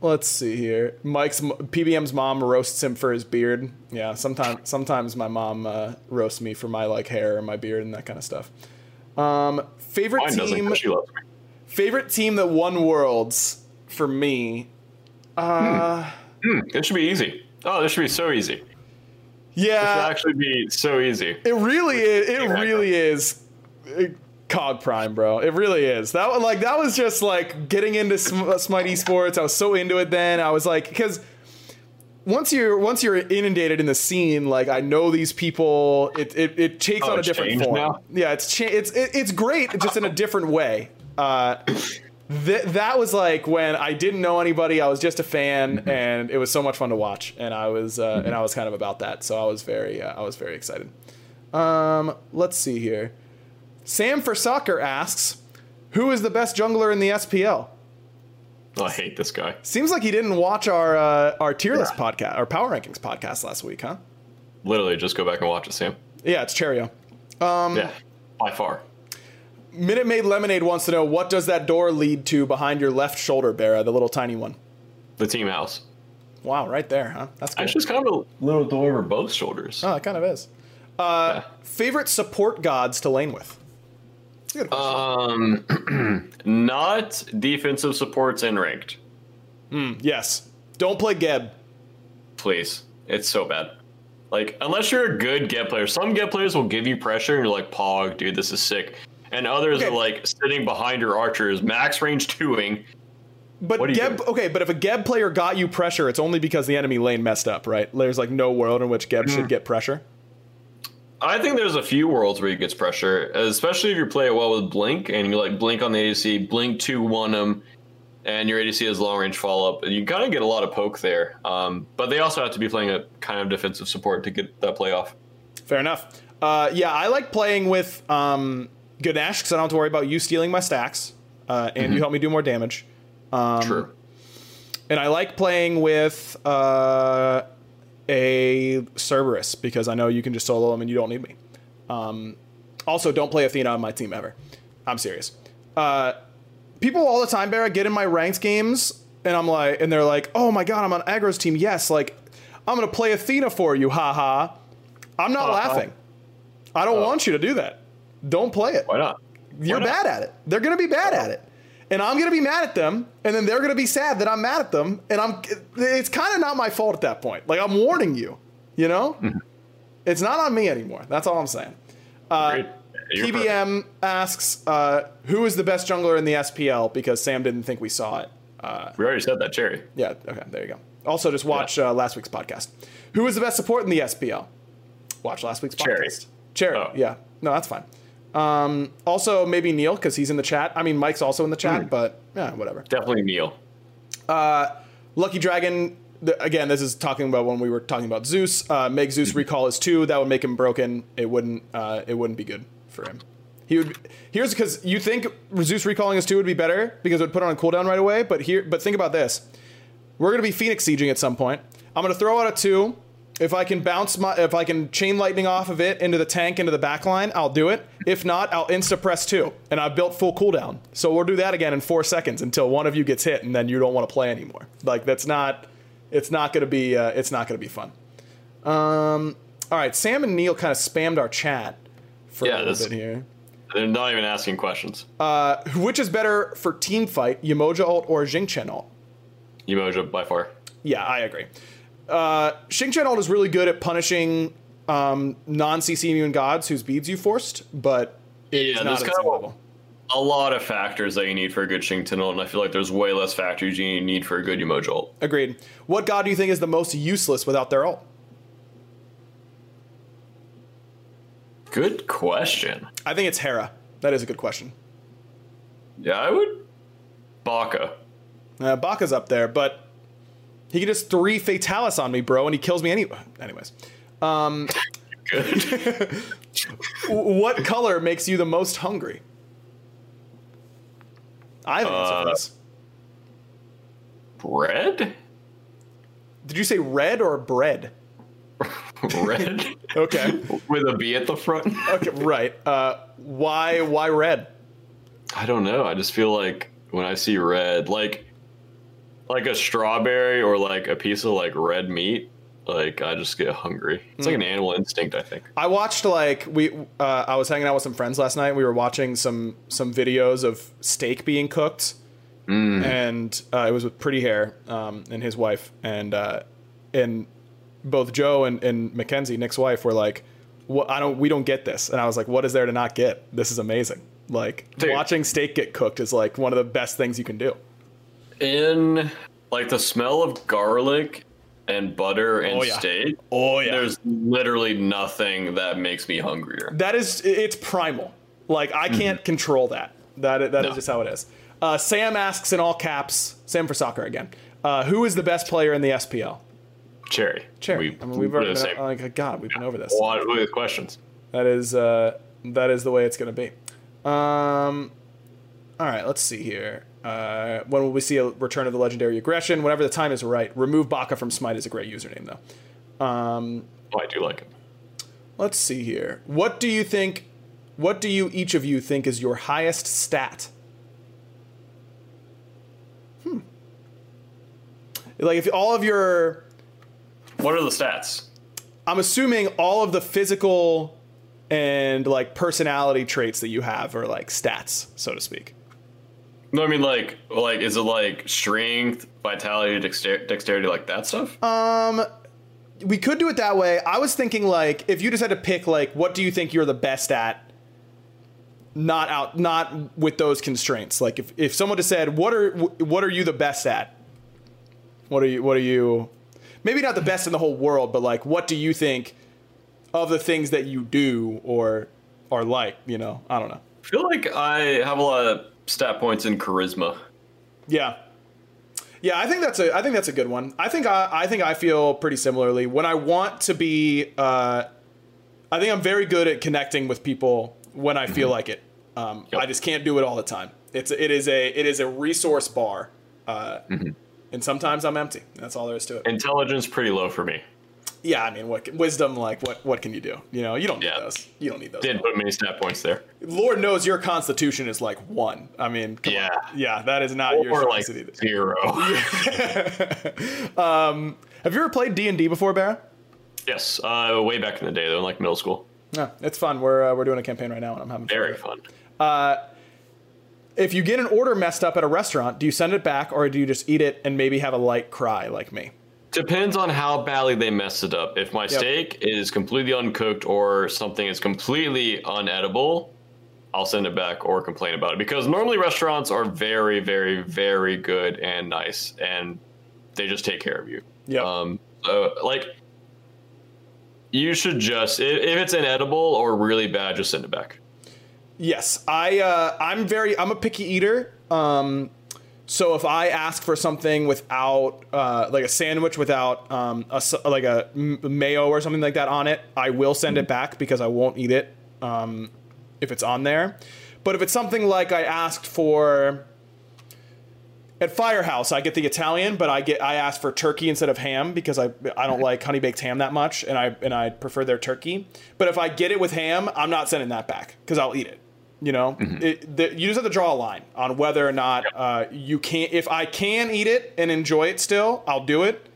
let's see here. Mike's PBM's mom roasts him for his beard. Yeah, sometimes sometimes my mom uh, roasts me for my like hair and my beard and that kind of stuff. Um, favorite Mine team. 'cause she loves. Favorite team that won worlds for me. Uh, Hmm, it should be easy. Oh, this should be so easy. Yeah. It should actually be so easy. it really is. It really is. uh, Cog Prime, bro. It really is. That like that was just like getting into Sm- uh, Smite Esports. I was so into it then. I was like, because once you're once you're inundated in the scene, like I know these people. It it, it takes Oh, on a different form. now? Yeah, it's cha- it's it, it's great, just in a different way. Uh, th- that was like when I didn't know anybody. I was just a fan, Mm-hmm. and it was so much fun to watch. And I was uh, and I was kind of about that. So I was very uh, I was very excited. Um, let's see here. Sam for soccer asks, "Who is the best jungler in the SPL?" Oh, I hate this guy. Seems like he didn't watch our uh, our tier list podcast, our power rankings podcast last week, huh? Literally, just go back and watch it, Sam. Yeah, it's Cherryo. Um, yeah, by far. Minute Maid Lemonade wants to know what does that door lead to behind your left shoulder, Barra, the little tiny one. The team house. Wow, right there, huh? That's cool. Actually, it's kind of a little door over both shoulders. Oh, it kind of is. Uh, Favorite support gods to lane with? Um, [clears throat] not defensive supports and ranked. Hmm, yes. Don't play Geb. Please, it's so bad. Like, unless you're a good Geb player, some Geb players will give you pressure, and you're like, "Pog, dude, this is sick." And others are like sitting behind your archers, max range twoing. But Geb, okay, but if a Geb player got you pressure, it's only because the enemy lane messed up, right? There's like no world in which Geb Hmm. should get pressure. I think there's a few worlds where he gets pressure, especially if you play it well with Blink and you like Blink on the ADC, Blink two one him, and your ADC has long range follow up. You kind of get a lot of poke there. Um, but they also have to be playing a kind of defensive support to get that play off. Fair enough. Uh, yeah, I like playing with um, Ganesh because I don't have to worry about you stealing my stacks, uh, and Mm-hmm. you help me do more damage. Um, True. And I like playing with uh, a Cerberus because I know you can just solo him and you don't need me. Um, also, don't play Athena on my team ever. I'm serious. Uh, people all the time, Barrett, get in my ranked games and I'm like, and they're like, oh my god, I'm on Aggro's team. Yes, like I'm gonna play Athena for you, haha. I'm not Uh-huh. laughing. I don't want you to do that. Don't play it. Why not? You're not? bad at it. They're gonna be bad at it. And I'm gonna be mad at them, and then they're gonna be sad that I'm mad at them, and I'm. It's kind of not my fault at that point. Like I'm warning you, you know. Mm-hmm. It's not on me anymore. That's all I'm saying. Uh, PBM asks, uh, "Who is the best jungler in the SPL?" Because Sam didn't think we saw it. Uh, we already said that, Cherry. Yeah. Okay. There you go. Also, just watch uh, last week's podcast. Who is the best support in the SPL? Watch last week's Cherry. podcast. Cherry. Yeah. No, that's fine. Um, also, maybe Neil because he's in the chat. I mean, Mike's also in the chat, but yeah, whatever. Definitely Neil. Uh, Lucky Dragon. The, again, this is talking about when we were talking about Zeus. Uh, make Zeus recall his two. That would make him broken. It wouldn't. Uh, it wouldn't be good for him. He would. Here's because you think Zeus recalling his two would be better because it would put on a cooldown right away. But here, but think about this: we're gonna be Phoenix sieging at some point. I'm gonna throw out a two. If I can bounce my, if I can chain lightning off of it into the tank into the back line, I'll do it. If not, I'll insta press two, and I've built full cooldown. So we'll do that again in four seconds until one of you gets hit, and then you don't want to play anymore. Like that's not, it's not gonna be, uh, it's not gonna be fun. Um, all right, Sam and Neil kind of spammed our chat for Yeah, a little bit here. They're not even asking questions. Uh, which is better for team fight, Yemoja ult or Jingchen alt? Yemoja by far. Yeah, I agree. Uh, Xing Tian ult is really good at punishing um, non-CC immune gods whose beads you forced, but it is Yeah, not there's kind of a lot of factors that you need for a good Xing Tian ult, and I feel like there's way less factors you need for a good ult. Agreed. What god do you think is the most useless without their ult? Good question. I think it's Hera. That is a good question. Yeah, I would. Baka. Uh, Baka's up there, but he can just three Fatalis on me, bro, and he kills me anyway. Anyways. Um, [laughs] what color makes you the most hungry? I have an answer for Uh, this. Red? Did you say red or bread? [laughs] Red? [laughs] Okay. With a B at the front? Okay, right. Uh, why why red? I don't know. I just feel like when I see red, like like a strawberry or like a piece of like red meat, like I just get hungry. It's like an animal instinct, I think. I watched like we. Uh, I was hanging out with some friends last night. We were watching some some videos of steak being cooked, and uh, it was with Pretty Hair um, and his wife, and uh, and both Joe and, and Mackenzie, Nick's wife, were like, "What? I don't. We don't get this." And I was like, "What is there to not get? This is amazing." Like Dude. watching steak get cooked is like one of the best things you can do. In like the smell of garlic and butter and Oh, yeah. steak. Oh, yeah. There's literally nothing that makes me hungrier. That is, it's primal. Like I can't control that. That that is Mm-hmm. No. just how it is. Uh, Sam asks in all caps. Sam for soccer again. Uh, who is the best player in the SPL? Cherry. Cherry. We, I mean, we've already been, like God, we've been over this. What with questions? That is uh, that is the way it's going to be. Um, all right, let's see here. Uh, when will we see a return of the legendary aggression? Whenever the time is right. Remove Baka from Smite is a great username though. Um, Oh, I do like it. let's see here. What do you think? What do you each of you think is your highest stat? Hmm. Like if all of your What are the stats? I'm assuming all of the physical and like personality traits that you have are like stats, so to speak. No, I mean like like is it like strength, vitality, dexter- dexterity, like that stuff? Um we could do it that way. I was thinking like if you just had to pick like what do you think you're the best at not out not with those constraints. Like if if someone just said what are what are you the best at? What are you what are you maybe not the best in the whole world, but like what do you think of the things that you do or are like, you know? I don't know. I feel like I have a lot of stat points in charisma. Yeah. Yeah, I think that's a I think that's a good one. I think I I think I feel pretty similarly. When I want to be uh I think I'm very good at connecting with people when I feel like it. Um, I just can't do it all the time. It's it is a it is a resource bar. Uh, and sometimes I'm empty. That's all there is to it. Intelligence pretty low for me. Yeah, I mean, what wisdom? Like, what what can you do? You know, you don't need Yeah. those. You don't need those. Didn't put many stat points there. Lord knows your constitution is like one. I mean, come Yeah. on. yeah, that is not your Or like supposed zero. [laughs] um, have you ever played D and D before, Barra? yes, uh, way back in the day though, in like middle school. No, it's fun. We're uh, we're doing a campaign right now, and I'm having. Very with fun. Uh, if you get an order messed up at a restaurant, do you send it back, or do you just eat it and maybe have a light cry like me? Depends on how badly they messed it up. If my steak is completely uncooked or something is completely unedible, I'll send it back or complain about it. Because normally restaurants are very, very, very good and nice, and they just take care of you. Yeah. Um. So like, you should just if it's inedible or really bad, just send it back. Yes, I uh, I'm very I'm a picky eater. Um, so if I ask for something without uh, like a sandwich without um, a like a mayo or something like that on it, I will send it back because I won't eat it. Um, if it's on there. But if it's something like I asked for at Firehouse, I get the Italian, but I get I ask for turkey instead of ham because I I don't like honey baked ham that much, and I and I prefer their turkey. But if I get it with ham, I'm not sending that back because I'll eat it. You know, it, the, you just have to draw a line on whether or not uh, you can. If I can eat it and enjoy it still, I'll do it.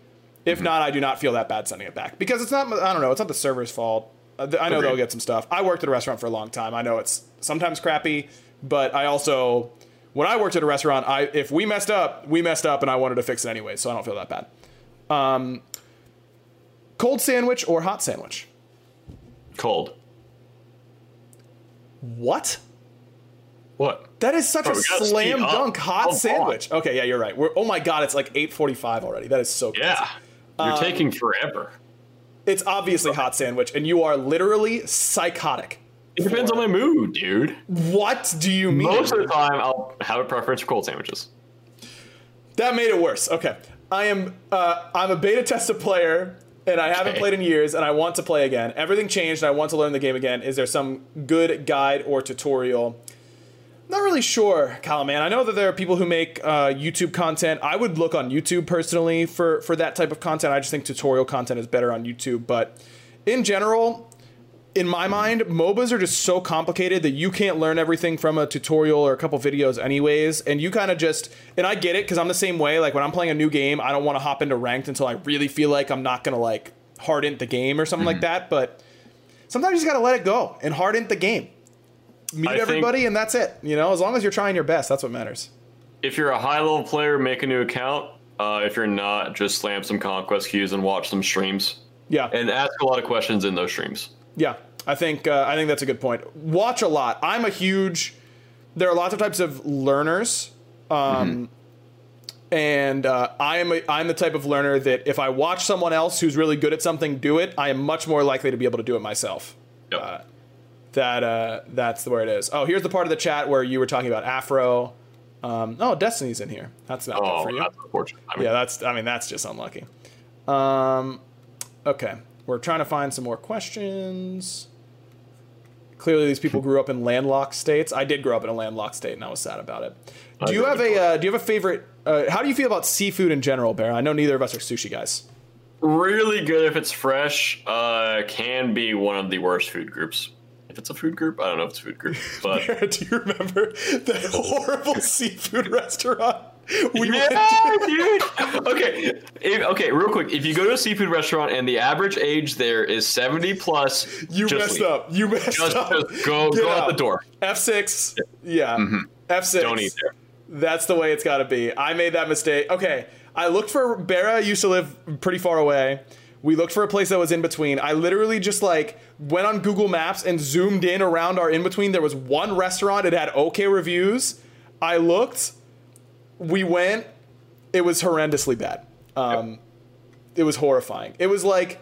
If not, I do not feel that bad sending it back because it's not. I don't know. It's not the server's fault. Uh, I know Agreed. they'll get some stuff. I worked at a restaurant for a long time. I know it's sometimes crappy, but I also when I worked at a restaurant, I if we messed up, we messed up, and I wanted to fix it anyway, so I don't feel that bad. Um, cold sandwich or hot sandwich? Cold. What? What? That is such Bro, a slam speed up. dunk hot on. sandwich. Okay, yeah, you're right. We're, oh my god, it's like 8:45 already. That is so crazy. Yeah. You're Um, taking forever. It's obviously hot sandwich, and you are literally psychotic. It depends on my mood, dude. What do you mean? Most of the time, I'll have a preference for cold sandwiches. That made it worse. Okay, I am uh, I'm a beta tester player, and I haven't Okay. played in years, and I want to play again. Everything changed, and I want to learn the game again. Is there some good guide or tutorial? Not really sure, Calaman. I know that there are people who make uh, YouTube content. I would look on YouTube personally for for that type of content. I just think tutorial content is better on YouTube. But in general, in my mind, MOBAs are just so complicated that you can't learn everything from a tutorial or a couple videos, anyways. And you kind of just, and I get it because I'm the same way. Like when I'm playing a new game, I don't want to hop into ranked until I really feel like I'm not gonna like harden the game or something like that. But sometimes you just gotta let it go and harden the game. Mute I everybody, and that's it. You know, as long as you're trying your best, that's what matters. If you're a high level player, make a new account. Uh, if you're not, just slam some conquest queues and watch some streams. Yeah. And ask a lot of questions in those streams. Yeah, I think uh, I think that's a good point. Watch a lot. I'm a huge. There are lots of types of learners, um, and uh, I am a, I'm the type of learner that if I watch someone else who's really good at something do it, I am much more likely to be able to do it myself. Uh, that uh, that's the where it is. Oh, here's the part of the chat where you were talking about Afro. Um, oh, Destiny's in here. That's not Oh, good for you. that's unfortunate. I mean, yeah, that's. I mean, that's just unlucky. Um, okay, we're trying to find some more questions. Clearly, these people grew up in landlocked states. I did grow up in a landlocked state, and I was sad about it. Do you have a uh, Do you have a favorite? Uh, how do you feel about seafood in general, Bear? I know neither of us are sushi guys. really good if it's fresh. Uh, can be one of the worst food groups. If it's a food group, I don't know if it's a food group, [laughs] but do you remember that [laughs] horrible seafood restaurant? We yeah, dude. Okay, if, okay, real quick. If you go to a seafood restaurant and the average age there is seventy plus, You just messed leave. up. You messed Just- up. just go- Get go out the door. F six. Yeah. Mm-hmm. F six. Don't eat there. That's the way it's got to be. I made that mistake. Okay, I looked for Bera. Used to live pretty far away. We looked for a place that was in between. I literally just like went on Google Maps and zoomed in around our in between. There was one restaurant. It had okay reviews. I looked. We went. It was horrendously bad. Um, It was horrifying. It was like.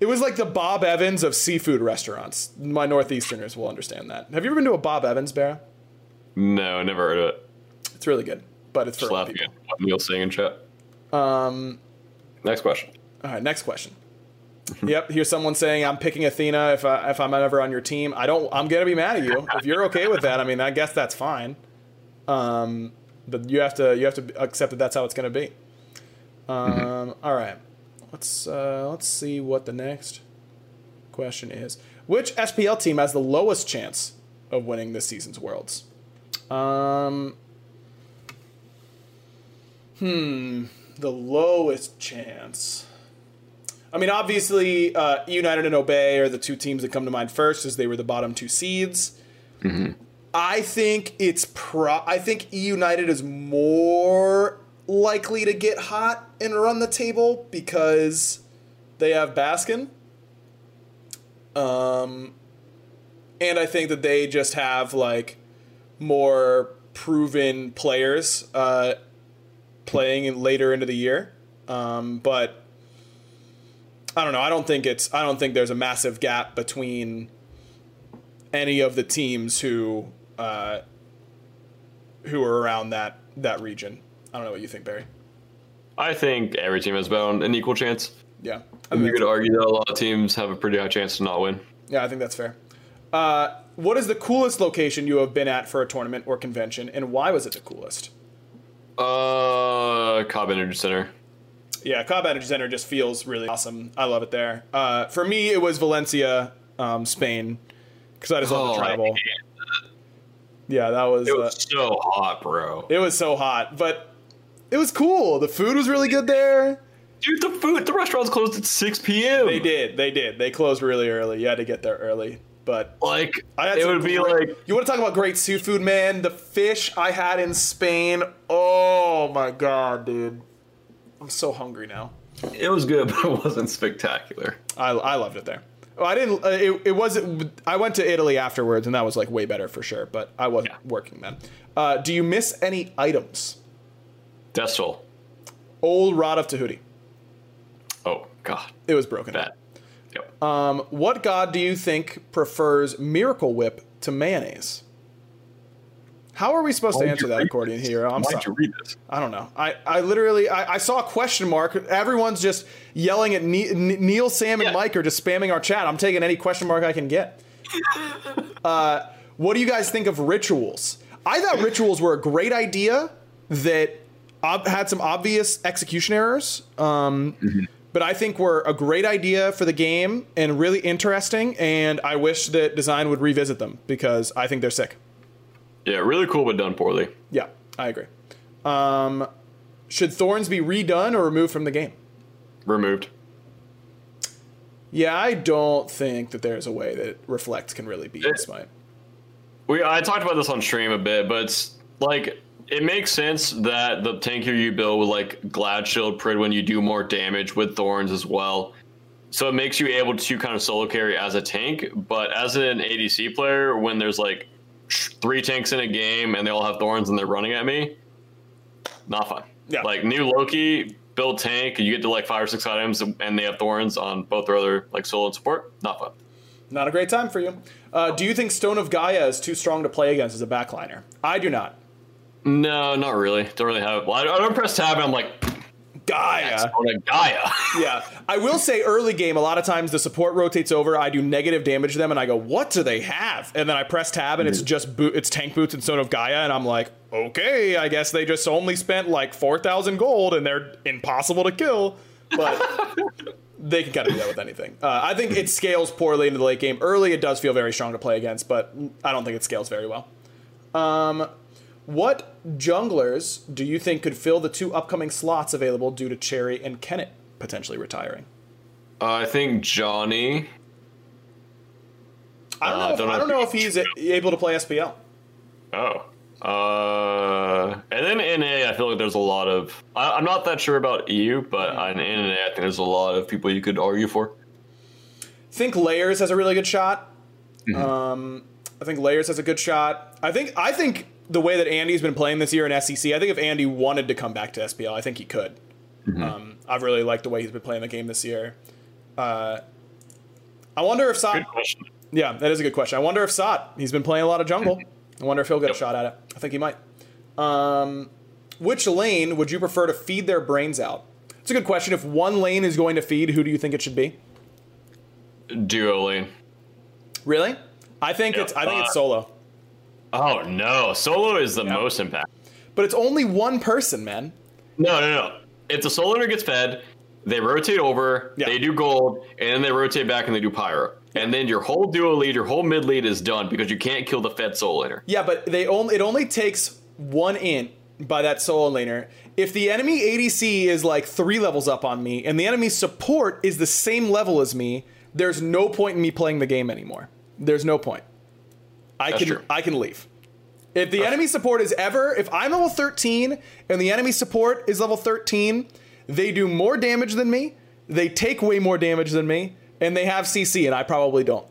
It was like the Bob Evans of seafood restaurants. My Northeasterners will understand that. Have you ever been to a Bob Evans, Bear? No, never heard of it. It's really good, but it's for Just old laughing people. at what Neil's saying in chat. Um, Next question. All right, next question. [laughs] yep, here's someone saying I'm picking Athena if I, if I'm ever on your team. I don't. I'm gonna be mad at you if you're okay with that. I mean, I guess that's fine. Um, but you have to you have to accept that that's how it's gonna be. Um, all right, let's uh, let's see what the next question is. Which SPL team has the lowest chance of winning this season's Worlds? Um, hmm, the lowest chance. I mean, obviously, uh, United and Obey are the two teams that come to mind first, as they were the bottom two seeds. I think it's pro. I think E United is more likely to get hot and run the table because they have Baskin. Um, and I think that they just have like more proven players uh, playing in later into the year. Um, but I don't know. I don't think it's. I don't think there's a massive gap between any of the teams who uh, who are around that that region. I don't know what you think, Barry. I think every team has about an equal chance. Yeah, And you could argue that a lot of teams have a pretty high chance to not win. Yeah, I think that's fair. Uh, what is the coolest location you have been at for a tournament or convention, and why was it the coolest? Uh, Cobb Energy Center. Yeah, Cobb Energy Center just feels really awesome. I love it there. Uh, for me, it was Valencia, um, Spain, because I just love Oh, the I travel. Yeah, that was. It uh, was so hot, bro. It was so hot, but it was cool. The food was really good there. Dude, the food, the restaurants closed at 6 p.m. They did. They did. They closed really early. You had to get there early. But like, I had it would be great- like- you want to talk about great seafood, man? The fish I had in Spain. Oh my god, dude! I'm so hungry now. It was good, [laughs] but it wasn't spectacular. I, I loved it there. Oh, I didn't. Uh, it, it wasn't. I went to Italy afterwards, and that was like way better for sure. But I wasn't working then. Uh, do you miss any items? Destal. Old Rod of Tahuti. Oh God, it was broken. Bad. Um, what god do you think prefers Miracle Whip to mayonnaise? How are we supposed Why to answer that, read accordion this? hero? I'm Why'd sorry. you read this? I don't know. I, I literally I, I saw a question mark. Everyone's just yelling at Ne- Ne- Neil, Sam, and Mike are just spamming our chat. I'm taking any question mark I can get. [laughs] uh, what do you guys think of rituals? I thought rituals were a great idea that ob- had some obvious execution errors. Um, But I think were a great idea for the game and really interesting. And I wish that design would revisit them because I think they're sick. Yeah, really cool, but done poorly. Yeah, I agree. Um, should thorns be redone or removed from the game? Removed. Yeah, I don't think that there's a way that reflect can really beat smite. We I talked about this on stream a bit, but it's like it makes sense that the tankier you build with like Glad Shield Prid when you do more damage with Thorns as well. So it makes you able to kind of solo carry as a tank, but as an ADC player, when there's like three tanks in a game and they all have Thorns and they're running at me, not fun. Yeah. Like new Loki, build tank, you get to like five or six items and they have Thorns on both their other like solo and support, not fun. Not a great time for you. Uh, do you think Stone of Gaia is too strong to play against as a backliner? I do not. No, not really. Don't really have. Well, I I don't press tab and I'm like, Gaia. Gaia. [laughs] yeah. I will say early game, a lot of times the support rotates over. I do negative damage to them, and I go, "What do they have?" And then I press tab, and it's just boot, it's tank boots and Stone of Gaia, and I'm like, "Okay, I guess they just only spent like four thousand gold, and they're impossible to kill." But [laughs] they can kind of do that with anything. Uh, I think it scales poorly into the late game. Early, it does feel very strong to play against, but I don't think it scales very well. Um, what junglers do you think could fill the two upcoming slots available due to Cherry and Kennett potentially retiring? Uh, I think Johnny. I don't Uh, know. If, don't I don't know if he's able to play SPL. Oh. Uh, and then NA, I feel like there's a lot of. I, I'm not that sure about EU, but in NA, I think there's a lot of people you could argue for. think Layers has a really good shot. Mm-hmm. Um, I think Layers has a good shot. I think I think the way that Andy's been playing this year in SEC, I think if Andy wanted to come back to SPL, I think he could. Mm-hmm. Um, I've really liked the way he's been playing the game this year. Uh, I wonder if Sot. Yeah, that is a good question. I wonder if Sot. He's been playing a lot of jungle. I wonder if he'll get a shot at it. I think he might. Um, which lane would you prefer to feed their brains out? It's a good question. If one lane is going to feed, who do you think it should be? Duo lane. Really? I think it's I think it's Uh, solo. Oh no, solo is the most impact. But it's only one person, man. No, no, no. If the solo laner gets fed, they rotate over, they do gold, and then they rotate back and they do pyro. And then your whole duo lead, your whole mid lead is done because you can't kill the fed solo laner. Yeah, but they only it only takes one int by that solo laner. If the enemy ADC is like three levels up on me, and the enemy support is the same level as me, there's no point in me playing the game anymore. There's no point. I That's can true. I can leave. If the enemy support is ever, if I'm level 13 and the enemy support is level 13, they do more damage than me, they take way more damage than me, and they have CC, and I probably don't.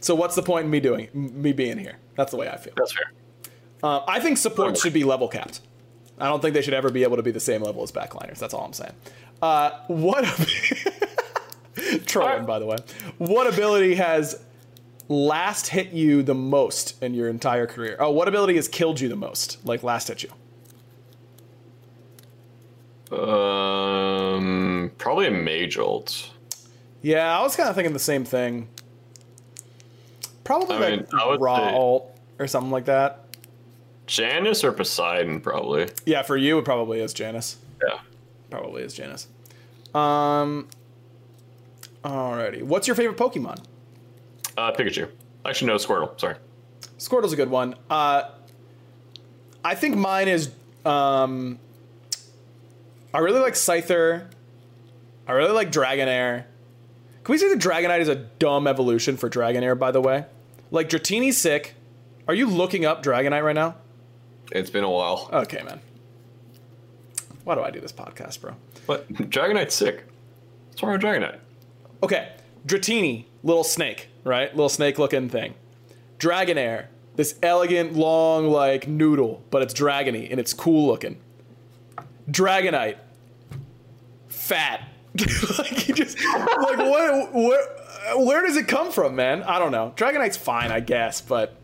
So what's the point in me doing me being here? That's the way I feel. That's fair. Uh, I think support should be level capped. I don't think they should ever be able to be the same level as backliners. That's all I'm saying. Uh, what [laughs] trolling, by the way? What ability has last hit you the most in your entire career? Oh, what ability has killed you the most? Like last hit you? Um, probably a mage ult. Yeah, I was kind of thinking the same thing. Probably I like mean, Ra ult or something like that. Janus or Poseidon, probably. Yeah, for you it probably is Janus. Yeah. Probably is Janus. Um. Alrighty. What's your favorite Pokemon? Uh, Pikachu. Actually, no, Squirtle. Sorry. Squirtle's a good one. Uh, I think mine is. Um, I really like Scyther. I really like Dragonair. Can we say that Dragonite is a dumb evolution for Dragonair, by the way? Like, Dratini's sick. Are you looking up Dragonite right now? It's been a while. Okay, man. Why do I do this podcast, bro? But [laughs] Dragonite's sick. What's wrong with Dragonite? Okay, Dratini, little snake, right? Little snake looking thing. Dragonair, this elegant, long, like noodle, but it's dragony and it's cool looking. Dragonite, fat. [laughs] like you just like what? Where, where does it come from, man? I don't know. Dragonite's fine, I guess, but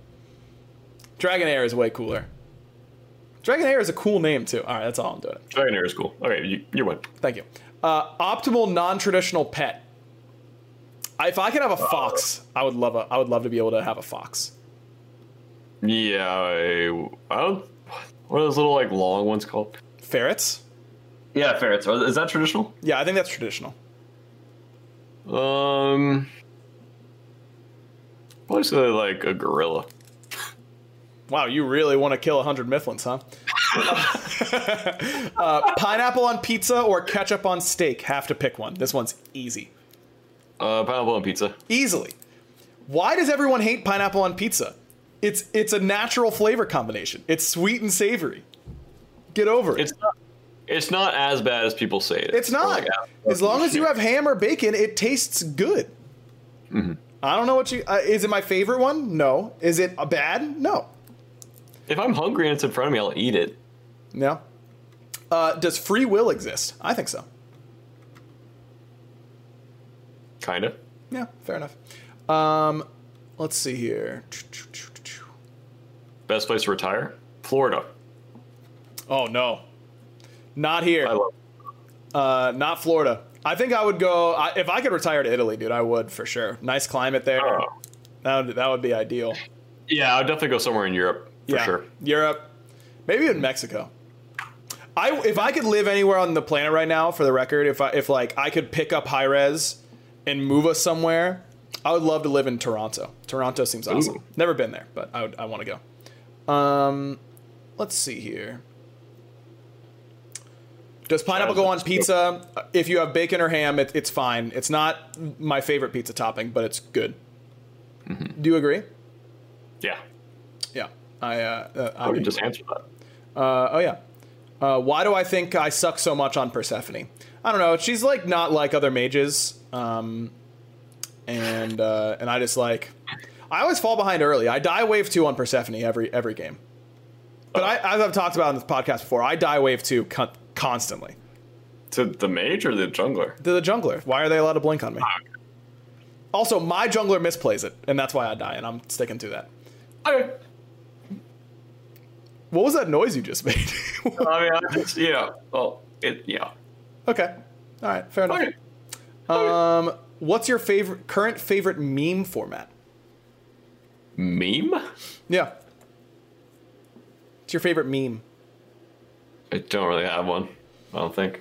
Dragonair is way cooler. Dragonair is a cool name too. All right, that's all I'm doing. Dragonair is cool. Okay, you, you win. Thank you. Uh, optimal non-traditional pet. I- If I could have a fox, I would love a. I would love to be able to have a fox. Yeah, I, I don't. What are those little like long ones called? Ferrets. Yeah, ferrets. Is that traditional? Yeah, I think that's traditional. Um, probably say like a gorilla. Wow, you really want to kill hundred Mifflins, huh? [laughs] [laughs] uh, pineapple on pizza or ketchup on steak? Have to pick one. This one's easy. Uh, pineapple on pizza. Easily. Why does everyone hate pineapple on pizza? It's it's a natural flavor combination. It's sweet and savory. Get over it. It's not. It's not as bad as people say it. It's not. Like, as long as you have ham or bacon, it tastes good. I don't know what you. Uh, is it my favorite one? No. Is it a bad? No. If I'm hungry and it's in front of me, I'll eat it. No. Uh, does free will exist? I think so. Kind of. Yeah, fair enough. Um, let's see here. Best place to retire? Florida. Oh no, not here. I love. Uh, not Florida. I think I would go I, if I could retire to Italy, dude. I would for sure. Nice climate there. Oh. That would that would be ideal. Yeah, I'd definitely go somewhere in Europe for yeah, sure. Europe, maybe even Mexico. I if I could live anywhere on the planet right now, for the record, if I if like I could pick up high res and move us somewhere, I would love to live in Toronto. Toronto seems awesome. Ooh. Never been there, but I would I want to go. Um, let's see here. Does pineapple go on pizza? If you have bacon or ham, it, it's fine. It's not my favorite pizza topping, but it's good. Do you agree? Yeah. Yeah. I. Uh, uh, I I would just answer that. uh, oh yeah. Uh, why do I think I suck so much on Persephone? I don't know. She's like not like other mages, um, and uh, and I just like I always fall behind early. I die wave two on Persephone every every game. But I, as I've talked about in this podcast before, I die wave two con- constantly. To the mage or the jungler? To the jungler. Why are they allowed to blink on me? Also, my jungler misplays it, and that's why I die, and I'm sticking to that. Okay. What was that noise you just made? I mean, I just, yeah. Well, it, yeah. Okay. All right. Fair enough. Um, what's your favorite current favorite meme format? Meme? Yeah. What's your favorite meme? I don't really have one. I don't think.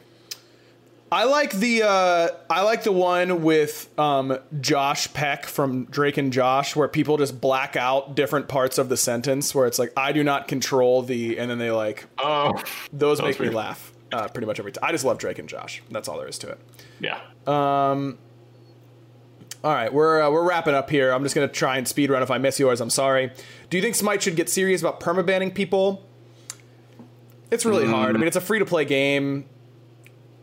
I like the uh, I like the one with um, Josh Peck from Drake and Josh, where people just black out different parts of the sentence, where it's like I do not control the, and then they like Oh, those make was me weird. laugh uh, pretty much every time. I just love Drake and Josh. That's all there is to it. Yeah. Um. All right, we're uh, we're wrapping up here. I'm just gonna try and speed run. If I miss yours, I'm sorry. Do you think Smite should get serious about permabanning people? It's really hard. I mean, it's a free to play game.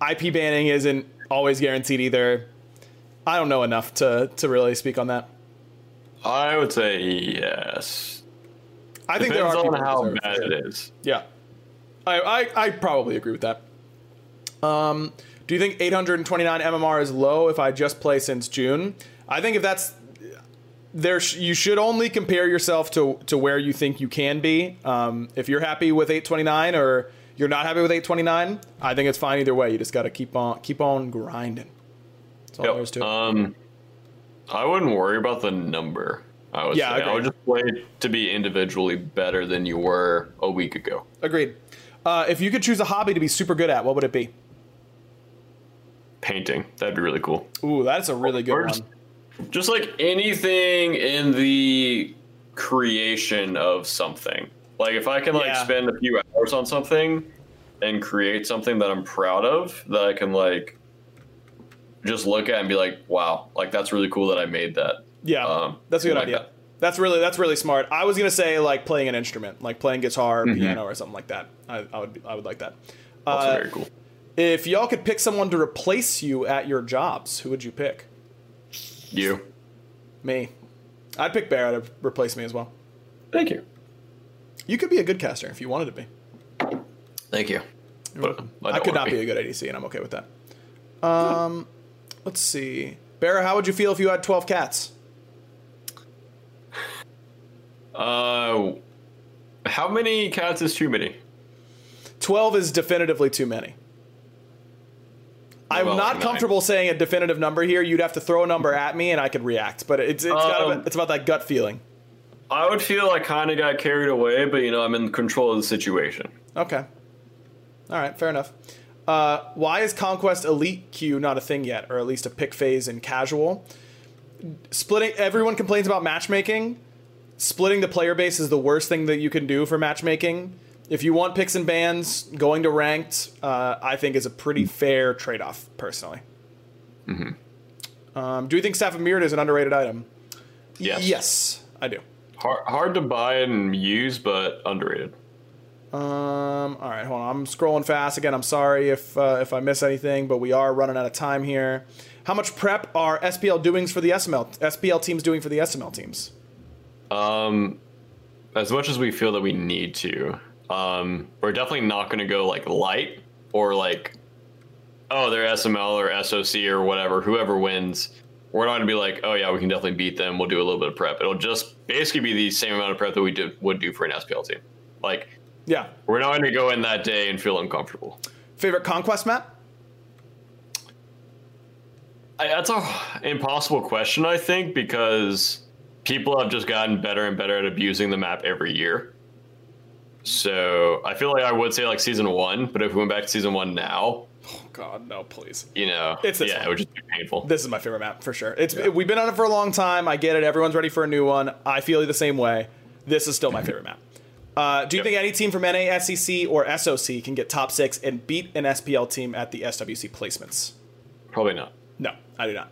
IP banning isn't always guaranteed either. I don't know enough to to really speak on that. I would say yes. I think Depends there are on people who how bad it is. Yeah, I, I I probably agree with that. Um, do you think 829 MMR is low if I just play since June? I think if that's there, sh- you should only compare yourself to to where you think you can be. Um, if you're happy with 829 or you're not happy with 829, I think it's fine either way. You just got to keep on keep on grinding. That's all there is to it. Um, I wouldn't worry about the number. I would Yeah, say I would just play to be individually better than you were a week ago. Agreed. Uh, if you could choose a hobby to be super good at, what would it be? Painting, that'd be really cool. Ooh, that's a really good Or one. just- Just like anything in the creation of something. Like if I can like Yeah. spend a few hours on something and create something that I'm proud of, that I can like just look at and be like, wow, like that's really cool that I made that. Yeah, Um, that's a good idea. that. That's really that's really smart. I was gonna say like playing an instrument, like playing guitar, Mhm. piano, or something like that. I, I would I would like that. Also Uh, very cool. If y'all could pick someone to replace you at your jobs, who would you pick? You. Me. I'd pick Bear to replace me as well. Thank you. You could be a good caster if you wanted to be. Thank you. But I, don't could not be a good ADC, and I'm okay with that. Um, let's see, Bear. How would you feel if you had 12 cats? Uh, how many cats is too many? 12 is definitively too many. I'm Well, not nine. comfortable saying a definitive number here. You'd have to throw a number at me, and I could react. But it's it's, Um, it's about that gut feeling. I would feel I kind of got carried away, but you know I'm in control of the situation. Okay. All right, fair enough. Uh, why is Conquest Elite Q not a thing yet, or at least a pick phase in casual? Splitting. Everyone complains about matchmaking. Splitting the player base is the worst thing that you can do for matchmaking. If you want picks and bans, going to ranked, uh, I think is a pretty fair trade-off, personally. Mm-hmm. Um, do you think Staff of Myrddin is an underrated item? Yes. Yes, I do. Hard, hard to buy and use, but underrated. Um. All right, hold on. I'm scrolling fast again. I'm sorry if uh, if I miss anything, but we are running out of time here. How much prep are SPL doings for the SML SPL teams doing for the SML teams? Um, as much as we feel that we need to, um, we're definitely not going to go like light or like, oh, they're SML or SOC or whatever. Whoever wins, we're not going to be like, oh yeah, we can definitely beat them. We'll do a little bit of prep. It'll just basically be the same amount of prep that we did, would do for an SPL team. Like, Yeah. we're not going to go in that day and feel uncomfortable. Favorite conquest map? I, that's a impossible question, I think, because people have just gotten better and better at abusing the map every year. So I feel like I would say like season one, but if we went back to season one now, Oh God, no, please. you know, It's this yeah, one. it would just be painful. This is my favorite map for sure. It's we've been on it for a long time. I get it. Everyone's ready for a new one. I feel the same way. This is still my favorite map. Uh, do you think any team from NA, SEC, or SOC can get top six and beat an SPL team at the SWC placements? Probably not. No, I do not.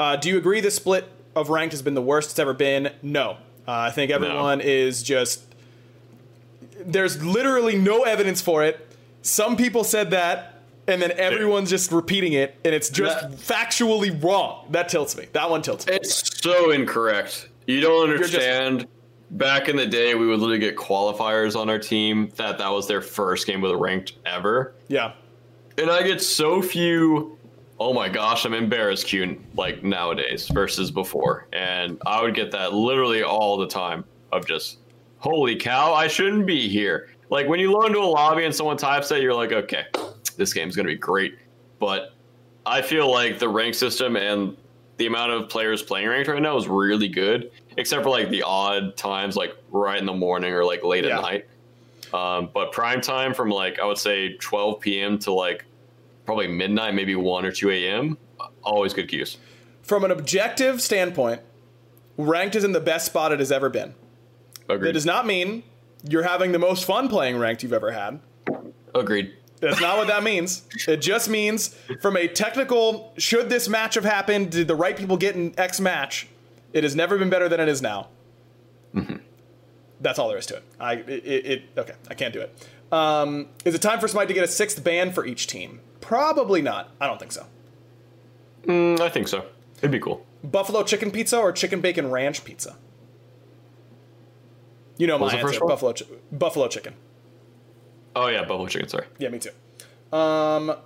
Uh, do you agree the split of ranked has been the worst it's ever been? No. Uh, I think everyone is just. There's literally no evidence for it. Some people said that, and then everyone's just repeating it, and it's just That- factually wrong. That tilts me. That one tilts me. It's so incorrect. You don't just- understand. Back in the day, we would literally get qualifiers on our team that that was their first game with a ranked ever. Yeah. And I get so few. Oh my gosh, I'm embarrassed, Q like nowadays versus before, and I would get that literally all the time of just, holy cow, I shouldn't be here. Like when you load into a lobby and someone types that, you're like, okay, this game's gonna be great. But I feel like the rank system and the amount of players playing ranked right now is really good, except for like the odd times, like right in the morning or like late Yeah. at night. Um, but prime time from like I would say 12 p.m. to like probably midnight, maybe 1 or 2 a.m. Always good cues. From an objective standpoint, ranked is in the best spot it has ever been. Agreed. That does not mean you're having the most fun playing ranked you've ever had. Agreed. That's not what that means. It just means from a technical, should this match have happened, did the right people get in X match, it has never been better than it is now. That's all there is to it. I it, it, it okay. I can't do it. Um, is it time for Smite to get a sixth ban for each team? Probably not. I don't think so. Mm, I think so. It'd be cool. Buffalo chicken pizza or chicken bacon ranch pizza? You know What my answer. Buffalo chi- buffalo chicken. Oh yeah, buffalo chicken. Sorry. Yeah, me too. Um,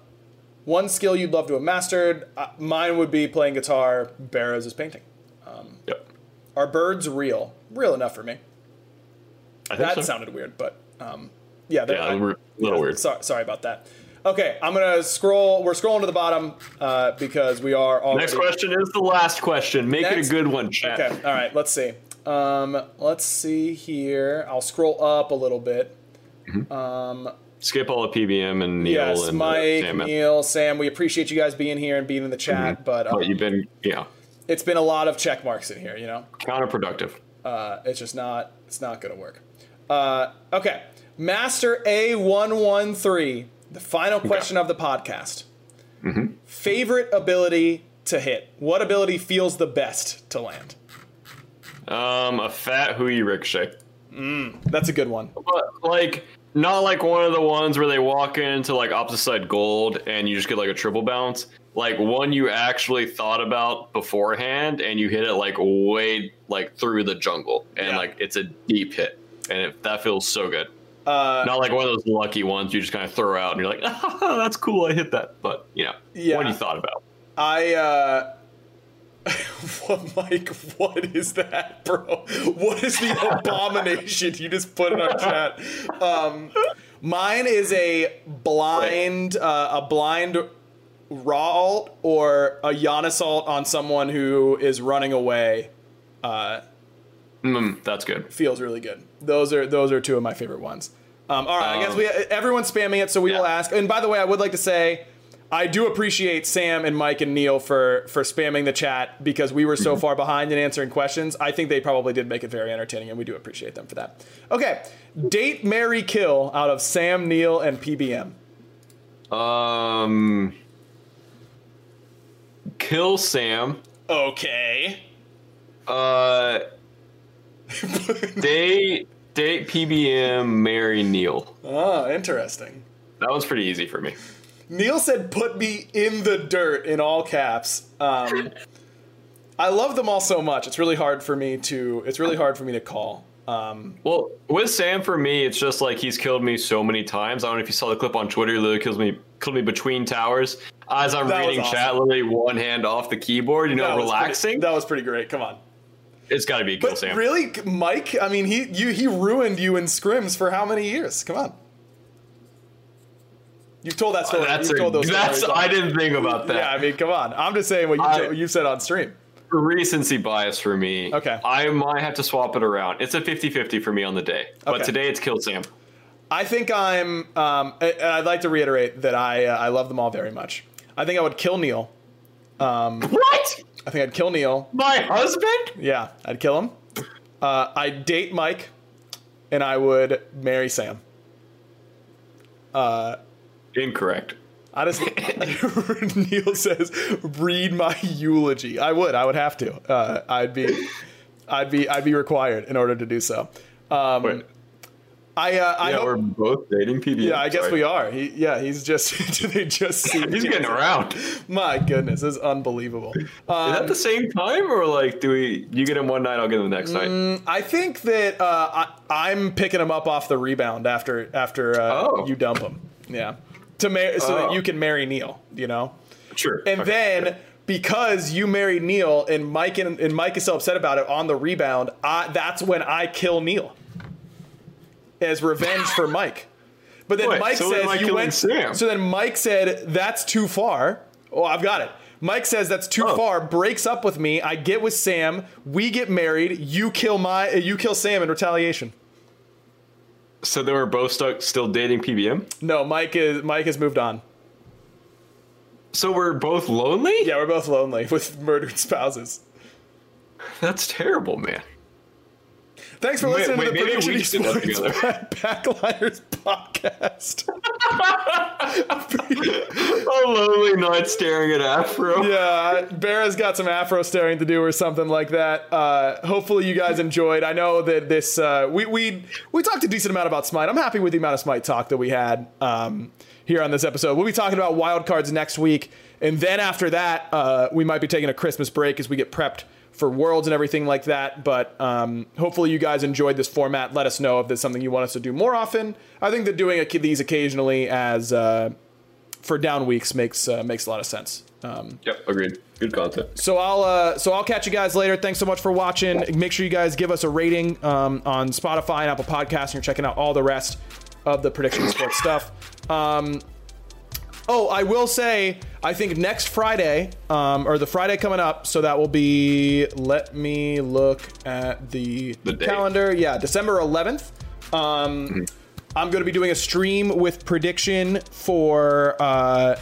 one skill you'd love to have mastered. Uh, mine would be playing guitar. Barra's is painting. Um, yep. Are birds real? Real enough for me. I think that so. sounded weird, but um, yeah, Yeah, we're a little weird. Sorry, sorry about that. Okay, I'm gonna scroll. We're scrolling to the bottom uh, because we are already. Next question is the last question. Make Next- it a good one, chat. Okay, all right. Let's see. Um, let's see here. I'll scroll up a little bit. Mm-hmm. Um, Skip all the PBM and Neil yes, and uh, Mike, Sam. Neil, Sam. We appreciate you guys being here and being in the chat, Mhm. but, um, But you've been, yeah, it's been a lot of check marks in here. You know, counterproductive. uh, it's just not. It's not going to work. Uh, okay, Master A one one three. The final question of the podcast. Mm-hmm. Favorite ability to hit. What ability feels the best to land? Um, a fat Hou Yi ricochet. Mm, that's a good one. But like, not like one of the ones where they walk into like opposite side gold and you just get like a triple bounce. Like one you actually thought about beforehand and you hit it like way like through the jungle and like it's a deep hit and it, that feels so good. Uh, not like one of those lucky ones you just kind of throw out and you're like, [laughs] oh, that's cool, I hit that. But you know, Yeah. one you thought about. I uh [laughs] what Mike, what is that, bro? What is the [laughs] abomination you just put in our chat? Um mine is a blind uh, a blind Ra ult or a Janus ult on someone who is running away. Uh Mm, that's good. feels really good. Those are those are two of my favorite ones. Um, all right, I guess Um, we everyone's spamming it, so we will ask. And by the way, I would like to say I do appreciate Sam and Mike and Neil for for spamming the chat because we were so Mm-hmm. far behind in answering questions. I think they probably did make it very entertaining, and we do appreciate them for that. Okay, date, Mary kill out of Sam, Neil, and PBM. Um, kill Sam. Okay. Uh, [laughs] date date PBM, marry Neil. Oh, interesting. That was pretty easy for me. Neil said, "Put me in the dirt" in all caps. Um, [laughs] I love them all so much. It's really hard for me to. It's really hard for me to call. Um, Well, with Sam, for me, it's just like he's killed me so many times. I don't know if you saw the clip on Twitter. He literally kills me, killed me between towers as I'm reading awesome. chat. Literally one hand off the keyboard. You know, that was pretty- relaxing. that was pretty great. Come on. It's got to be kill But Sam. really, Mike? I mean, he you he ruined you in scrims for how many years? Come on. You've told that story. That's You've a- told those that's- stories. I didn't think about that. Yeah, I mean, come on. I'm just saying what you I- you said on stream. Recency bias for me. Okay. I might have to swap it around. It's a 50 50 for me on the day. But today it's kill Sam. I think I'm. Um, and I'd like to reiterate that I uh, I love them all very much. I think I would kill Neil. Um, what? I think I'd kill Neil. My husband? Yeah, I'd kill him. Uh, I'd date Mike, and I would marry Sam. Uh, Incorrect. [laughs] I just Neil says, "Read my eulogy." I would. I would have to. Uh, I'd be, I'd be, I'd be required in order to do so. Um, I, uh, I yeah, hope, we're both dating PBM. yeah, I guess we are. He, yeah, he's just. [laughs] do they just see? He's getting around. My goodness, this is unbelievable. Is that the same time, or like, do we? You get him one night, I'll get him the next night. Mm, I think that uh, I, I'm picking him up off the rebound after after uh, Oh. you dump him. Yeah, to mar- so that Oh. you can marry Neil. You know. Sure. And Okay. then because you married Neil and Mike and, and Mike is so upset about it on the rebound, I, that's when I kill Neil as revenge for Mike. But then Wait, Mike so says Mike you went. Sam. So then Mike said that's too far. Oh, I've got it. Mike says that's too Oh. far. Breaks up with me. I get with Sam. We get married. You kill my. Uh, you kill Sam in retaliation. So they were both stuck, still dating PBM. No, Mike is Mike has moved on. So we're both lonely. Yeah, we're both lonely with murdered spouses. That's terrible, man. Thanks for listening wait, to the Prediction we should do that Sports together. Backliners podcast. [laughs] [laughs] A lonely night staring at Afro. Yeah, Barra's got some afro staring to do or something like that. Uh, hopefully you guys enjoyed. I know that this uh, we we we talked a decent amount about Smite. I'm happy with the amount of Smite talk that we had um, here on this episode. We'll be talking about wild cards next week, and then after that, uh, we might be taking a Christmas break as we get prepped for Worlds and everything like that. But um, hopefully you guys enjoyed this format. Let us know if there's something you want us to do more often. I think that doing a, these occasionally as uh, for down weeks makes uh, makes a lot of sense. Um, Yep, agreed. Good content. so I'll uh, so I'll catch you guys later. Thanks so much for watching. Make sure you guys give us a rating um, on Spotify and Apple Podcasts, and you're checking out all the rest of the prediction sports stuff. Um, Oh, I will say, I think next Friday, um, or the Friday coming up, so that will be. Let me look at the, The date. calendar. Yeah, December 11th. Um, Mm-hmm. I'm going to be doing a stream with prediction for uh,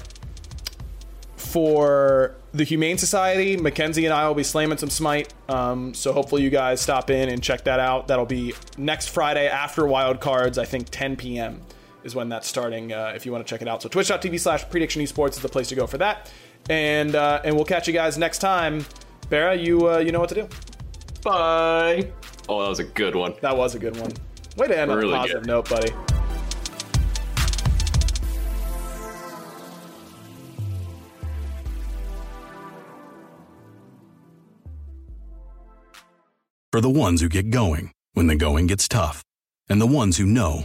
for the Humane Society. Mackenzie and I will be slamming some Smite. Um, so hopefully you guys stop in and check that out. That'll be next Friday after Wild Cards. I think 10 p.m. is when that's starting. Uh, if you want to check it out, so twitch.tv slash prediction esports is the place to go for that. And uh, and we'll catch you guys next time. Barra, you uh, you know what to do. Bye. Oh, that was a good one. That was a good one. Way to end on a positive good. note, buddy. For the ones who get going when the going gets tough, and the ones who know